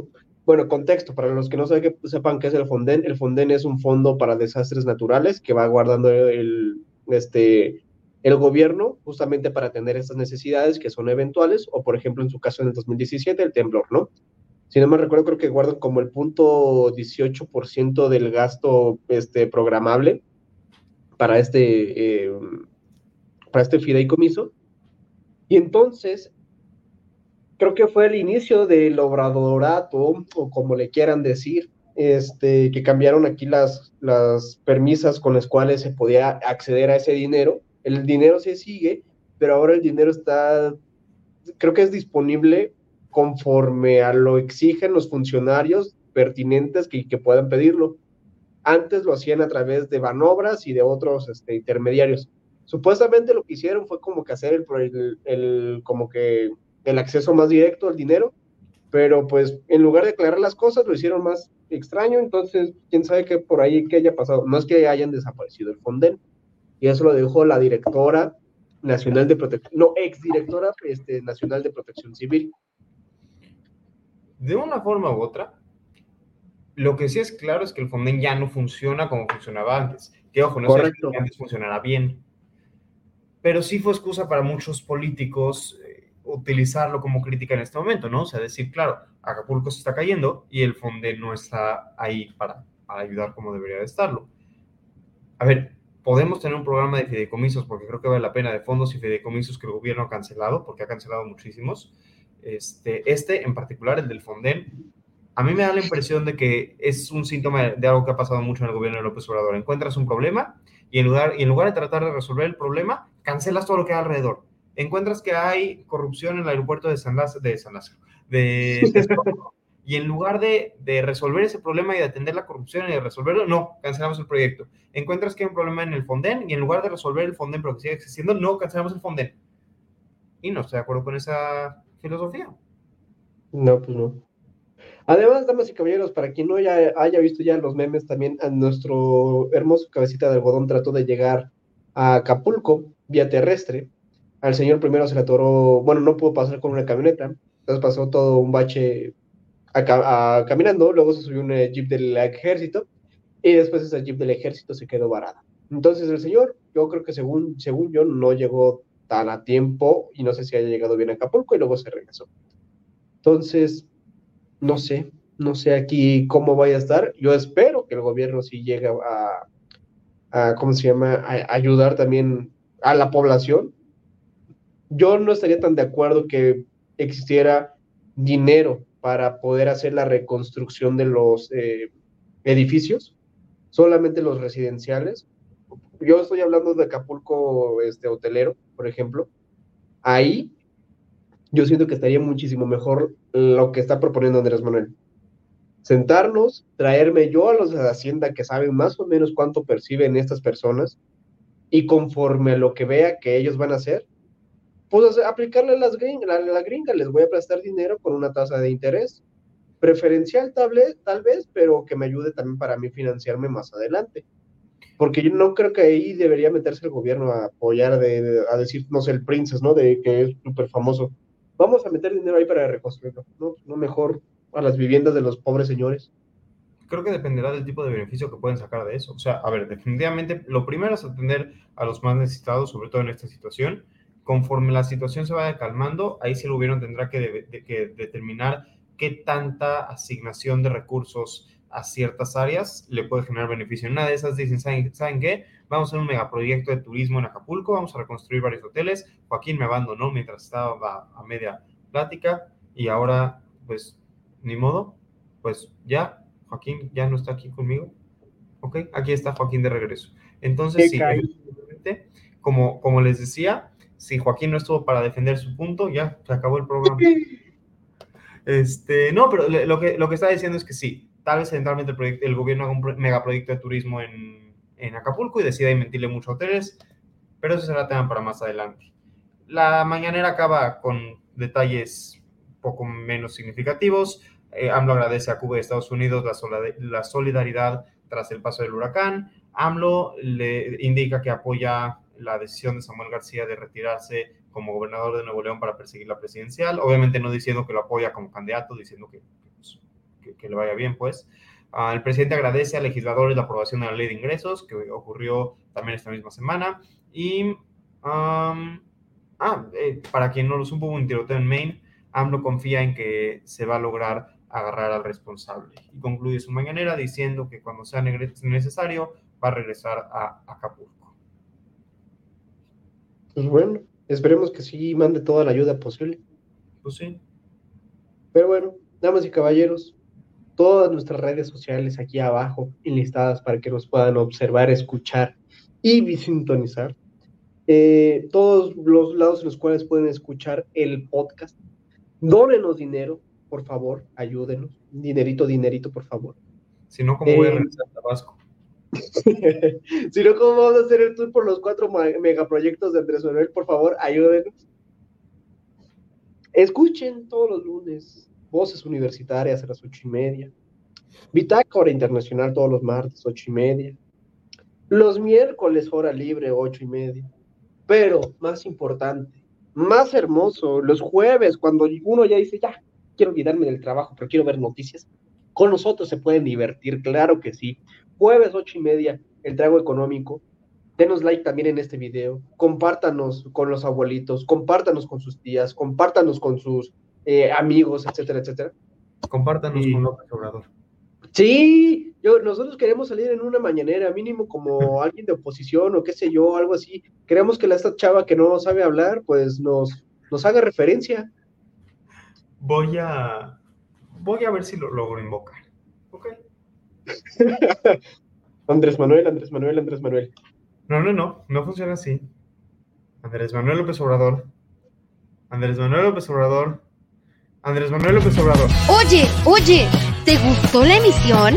E: Bueno, contexto, para los que no saben que, sepan qué es el Fonden, el Fonden es un fondo para desastres naturales que va guardando el, este, el gobierno justamente para atender estas necesidades que son eventuales, o por ejemplo en su caso en el 2017 el temblor, ¿no? Si no me recuerdo, creo que guardan como el punto 18% del gasto este, programable para este, eh, para este fideicomiso. Y entonces, creo que fue el inicio del obradorato, o como le quieran decir, este, que cambiaron aquí las, las permisas con las cuales se podía acceder a ese dinero. El dinero se sigue, pero ahora el dinero está, creo que es disponible conforme a lo exigen los funcionarios pertinentes que, que puedan pedirlo. Antes lo hacían a través de banobras y de otros este, intermediarios. Supuestamente lo que hicieron fue como que hacer el, el, como que el acceso más directo al dinero, pero pues en lugar de aclarar las cosas lo hicieron más extraño, entonces quién sabe qué por ahí qué haya pasado. No es que hayan desaparecido el Fonden, y eso lo dijo la directora nacional de protección, no, exdirectora este, nacional de protección civil.
F: De una forma u otra, lo que sí es claro es que el Fonden ya no funciona como funcionaba antes. Que ojo, no sé si antes funcionará bien. Pero sí fue excusa para muchos políticos utilizarlo como crítica en este momento, ¿no? O sea, decir, claro, Acapulco se está cayendo y el Fonde no está ahí para, ayudar como debería de estarlo. A ver, podemos tener un programa de fideicomisos, porque creo que vale la pena, de fondos y fideicomisos que el gobierno ha cancelado, porque ha cancelado muchísimos. Este, este en particular, el del Fonden, a mí me da la impresión de que es un síntoma de algo que ha pasado mucho en el gobierno de López Obrador. Encuentras un problema y en lugar, y en lugar de tratar de resolver el problema, cancelas todo lo que hay alrededor encuentras que hay corrupción en el aeropuerto de San Lázaro, de San de, y en lugar de, resolver ese problema y de atender la corrupción y de resolverlo, no, cancelamos el proyecto. Encuentras que hay un problema en el Fonden y en lugar de resolver el Fonden, pero que sigue existiendo, no, cancelamos el Fonden. Y no estoy de acuerdo con esa filosofía.
E: No, pues no. Además, damas y caballeros, para quien no haya, haya visto ya los memes, también a nuestro hermoso cabecita de algodón trató de llegar a Acapulco vía terrestre al señor primero se le atoró, bueno, no pudo pasar con una camioneta, entonces pasó todo un bache caminando, luego se subió un eh, jeep del ejército y después ese jeep del ejército se quedó varada. Entonces el señor, yo creo que según, según yo, no llegó tan a tiempo y no sé si haya llegado bien a Acapulco y luego se regresó. Entonces, no sé, no sé aquí cómo vaya a estar. Yo espero que el gobierno sí llegue a, a ¿cómo se llama?, a ayudar también a la población, yo no estaría tan de acuerdo que existiera dinero para poder hacer la reconstrucción de los eh, edificios, solamente los residenciales. Yo estoy hablando de Acapulco este, hotelero, por ejemplo. Ahí yo siento que estaría muchísimo mejor lo que está proponiendo Andrés Manuel. Sentarnos, traerme yo a los de Hacienda que saben más o menos cuánto perciben estas personas y conforme a lo que vea que ellos van a hacer, pues aplicarle a las gringas, la, la gringa, les voy a prestar dinero con una tasa de interés preferencial tal vez, tal vez, pero que me ayude también para mí financiarme más adelante. Porque yo no creo que ahí debería meterse el gobierno a apoyar, de, a decir, no sé, el Princess, ¿no? De que es súper famoso. Vamos a meter dinero ahí para reconstruirlo, ¿no? No mejor a las viviendas de los pobres señores.
F: Creo que dependerá del tipo de beneficio que pueden sacar de eso. O sea, a ver, definitivamente lo primero es atender a los más necesitados, sobre todo en esta situación conforme la situación se vaya calmando, ahí sí el gobierno tendrá que, de- de- que determinar qué tanta asignación de recursos a ciertas áreas le puede generar beneficio. En una de esas dicen, ¿saben, ¿saben qué? Vamos a hacer un megaproyecto de turismo en Acapulco, vamos a reconstruir varios hoteles. Joaquín me abandonó mientras estaba a media plática y ahora, pues, ni modo, pues ya, Joaquín ya no está aquí conmigo. Ok, aquí está Joaquín de regreso. Entonces, sí, como les decía, si Joaquín no estuvo para defender su punto, ya se acabó el programa. Este, no, pero lo que, lo que está diciendo es que sí, tal vez eventualmente el, proyecto- el gobierno haga un pro- megaproyecto de turismo en, en Acapulco y decida invertirle muchos hoteles, pero eso será tema para más adelante. La mañanera acaba con detalles poco menos significativos. Eh, AMLO agradece a Cuba y Estados Unidos la, la solidaridad tras el paso del huracán. AMLO le indica que apoya la decisión de Samuel García de retirarse como gobernador de Nuevo León para perseguir la presidencial. Obviamente no diciendo que lo apoya como candidato, diciendo que, pues, que, le vaya bien, pues. Ah, el presidente agradece a legisladores la aprobación de la ley de ingresos, que ocurrió también esta misma semana. Y, am, ah, eh, para quien no lo supo, un tiroteo en Maine. AMLO confía en que se va a lograr agarrar al responsable. Y concluye su mañanera diciendo que cuando sea necesario va a regresar a Acapulco.
E: Pues bueno, esperemos que sí mande toda la ayuda posible.
F: Pues sí,
E: Pero bueno, damas y caballeros, todas nuestras redes sociales aquí abajo enlistadas para que nos puedan observar, escuchar y sintonizar. Eh, todos los lados en los cuales pueden escuchar el podcast. Dónenos dinero, por favor, ayúdenos. Dinerito, dinerito, por favor.
F: si no, ¿cómo voy a
E: Eh,
F: regresar a Tabasco?
E: si no, ¿cómo vamos a hacer el tour por los cuatro megaproyectos de Andrés Manuel? Por favor, ayúdenos. Escuchen todos los lunes voces universitarias a las ocho y media. Bitácora Internacional todos los martes, ocho y media. Los miércoles, hora libre, ocho y media. Pero, más importante, más hermoso, los jueves, cuando uno ya dice, ya, quiero olvidarme del trabajo, pero quiero ver noticias. Con nosotros se pueden divertir, claro que sí. Jueves, ocho y media, el trago económico. Denos like también en este video. Compártanos con los abuelitos, compártanos con sus tías, compártanos con sus eh, amigos, etcétera, etcétera.
F: Compártanos
E: y-
F: con López Obrador.
E: Sí, yo, nosotros queremos salir en una mañanera, mínimo como alguien de oposición o qué sé yo, algo así. Queremos que la, esta chava que no sabe hablar, pues nos, nos haga referencia.
F: Voy a. Voy a ver si lo logro invocar.
E: Andrés Manuel, Andrés Manuel, Andrés Manuel.
F: No, no, no. No funciona así. Andrés Manuel López Obrador. Andrés Manuel López Obrador. Andrés Manuel López Obrador.
G: Oye, oye, ¿te gustó la emisión?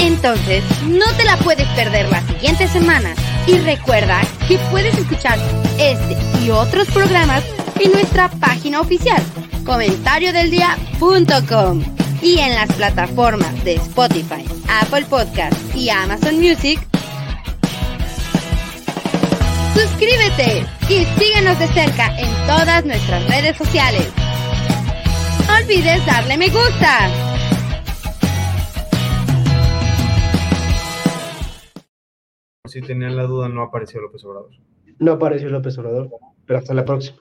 G: Entonces, no te la puedes perder la siguiente semana. Y recuerda que puedes escuchar este y otros programas en nuestra página oficial, comentariodeldia.com y en las plataformas de Spotify, Apple Podcast y Amazon Music. Suscríbete y síguenos de cerca en todas nuestras redes sociales. No olvides darle me gusta.
F: Si tenían la duda, no apareció López Obrador.
E: No apareció López Obrador, pero hasta la próxima.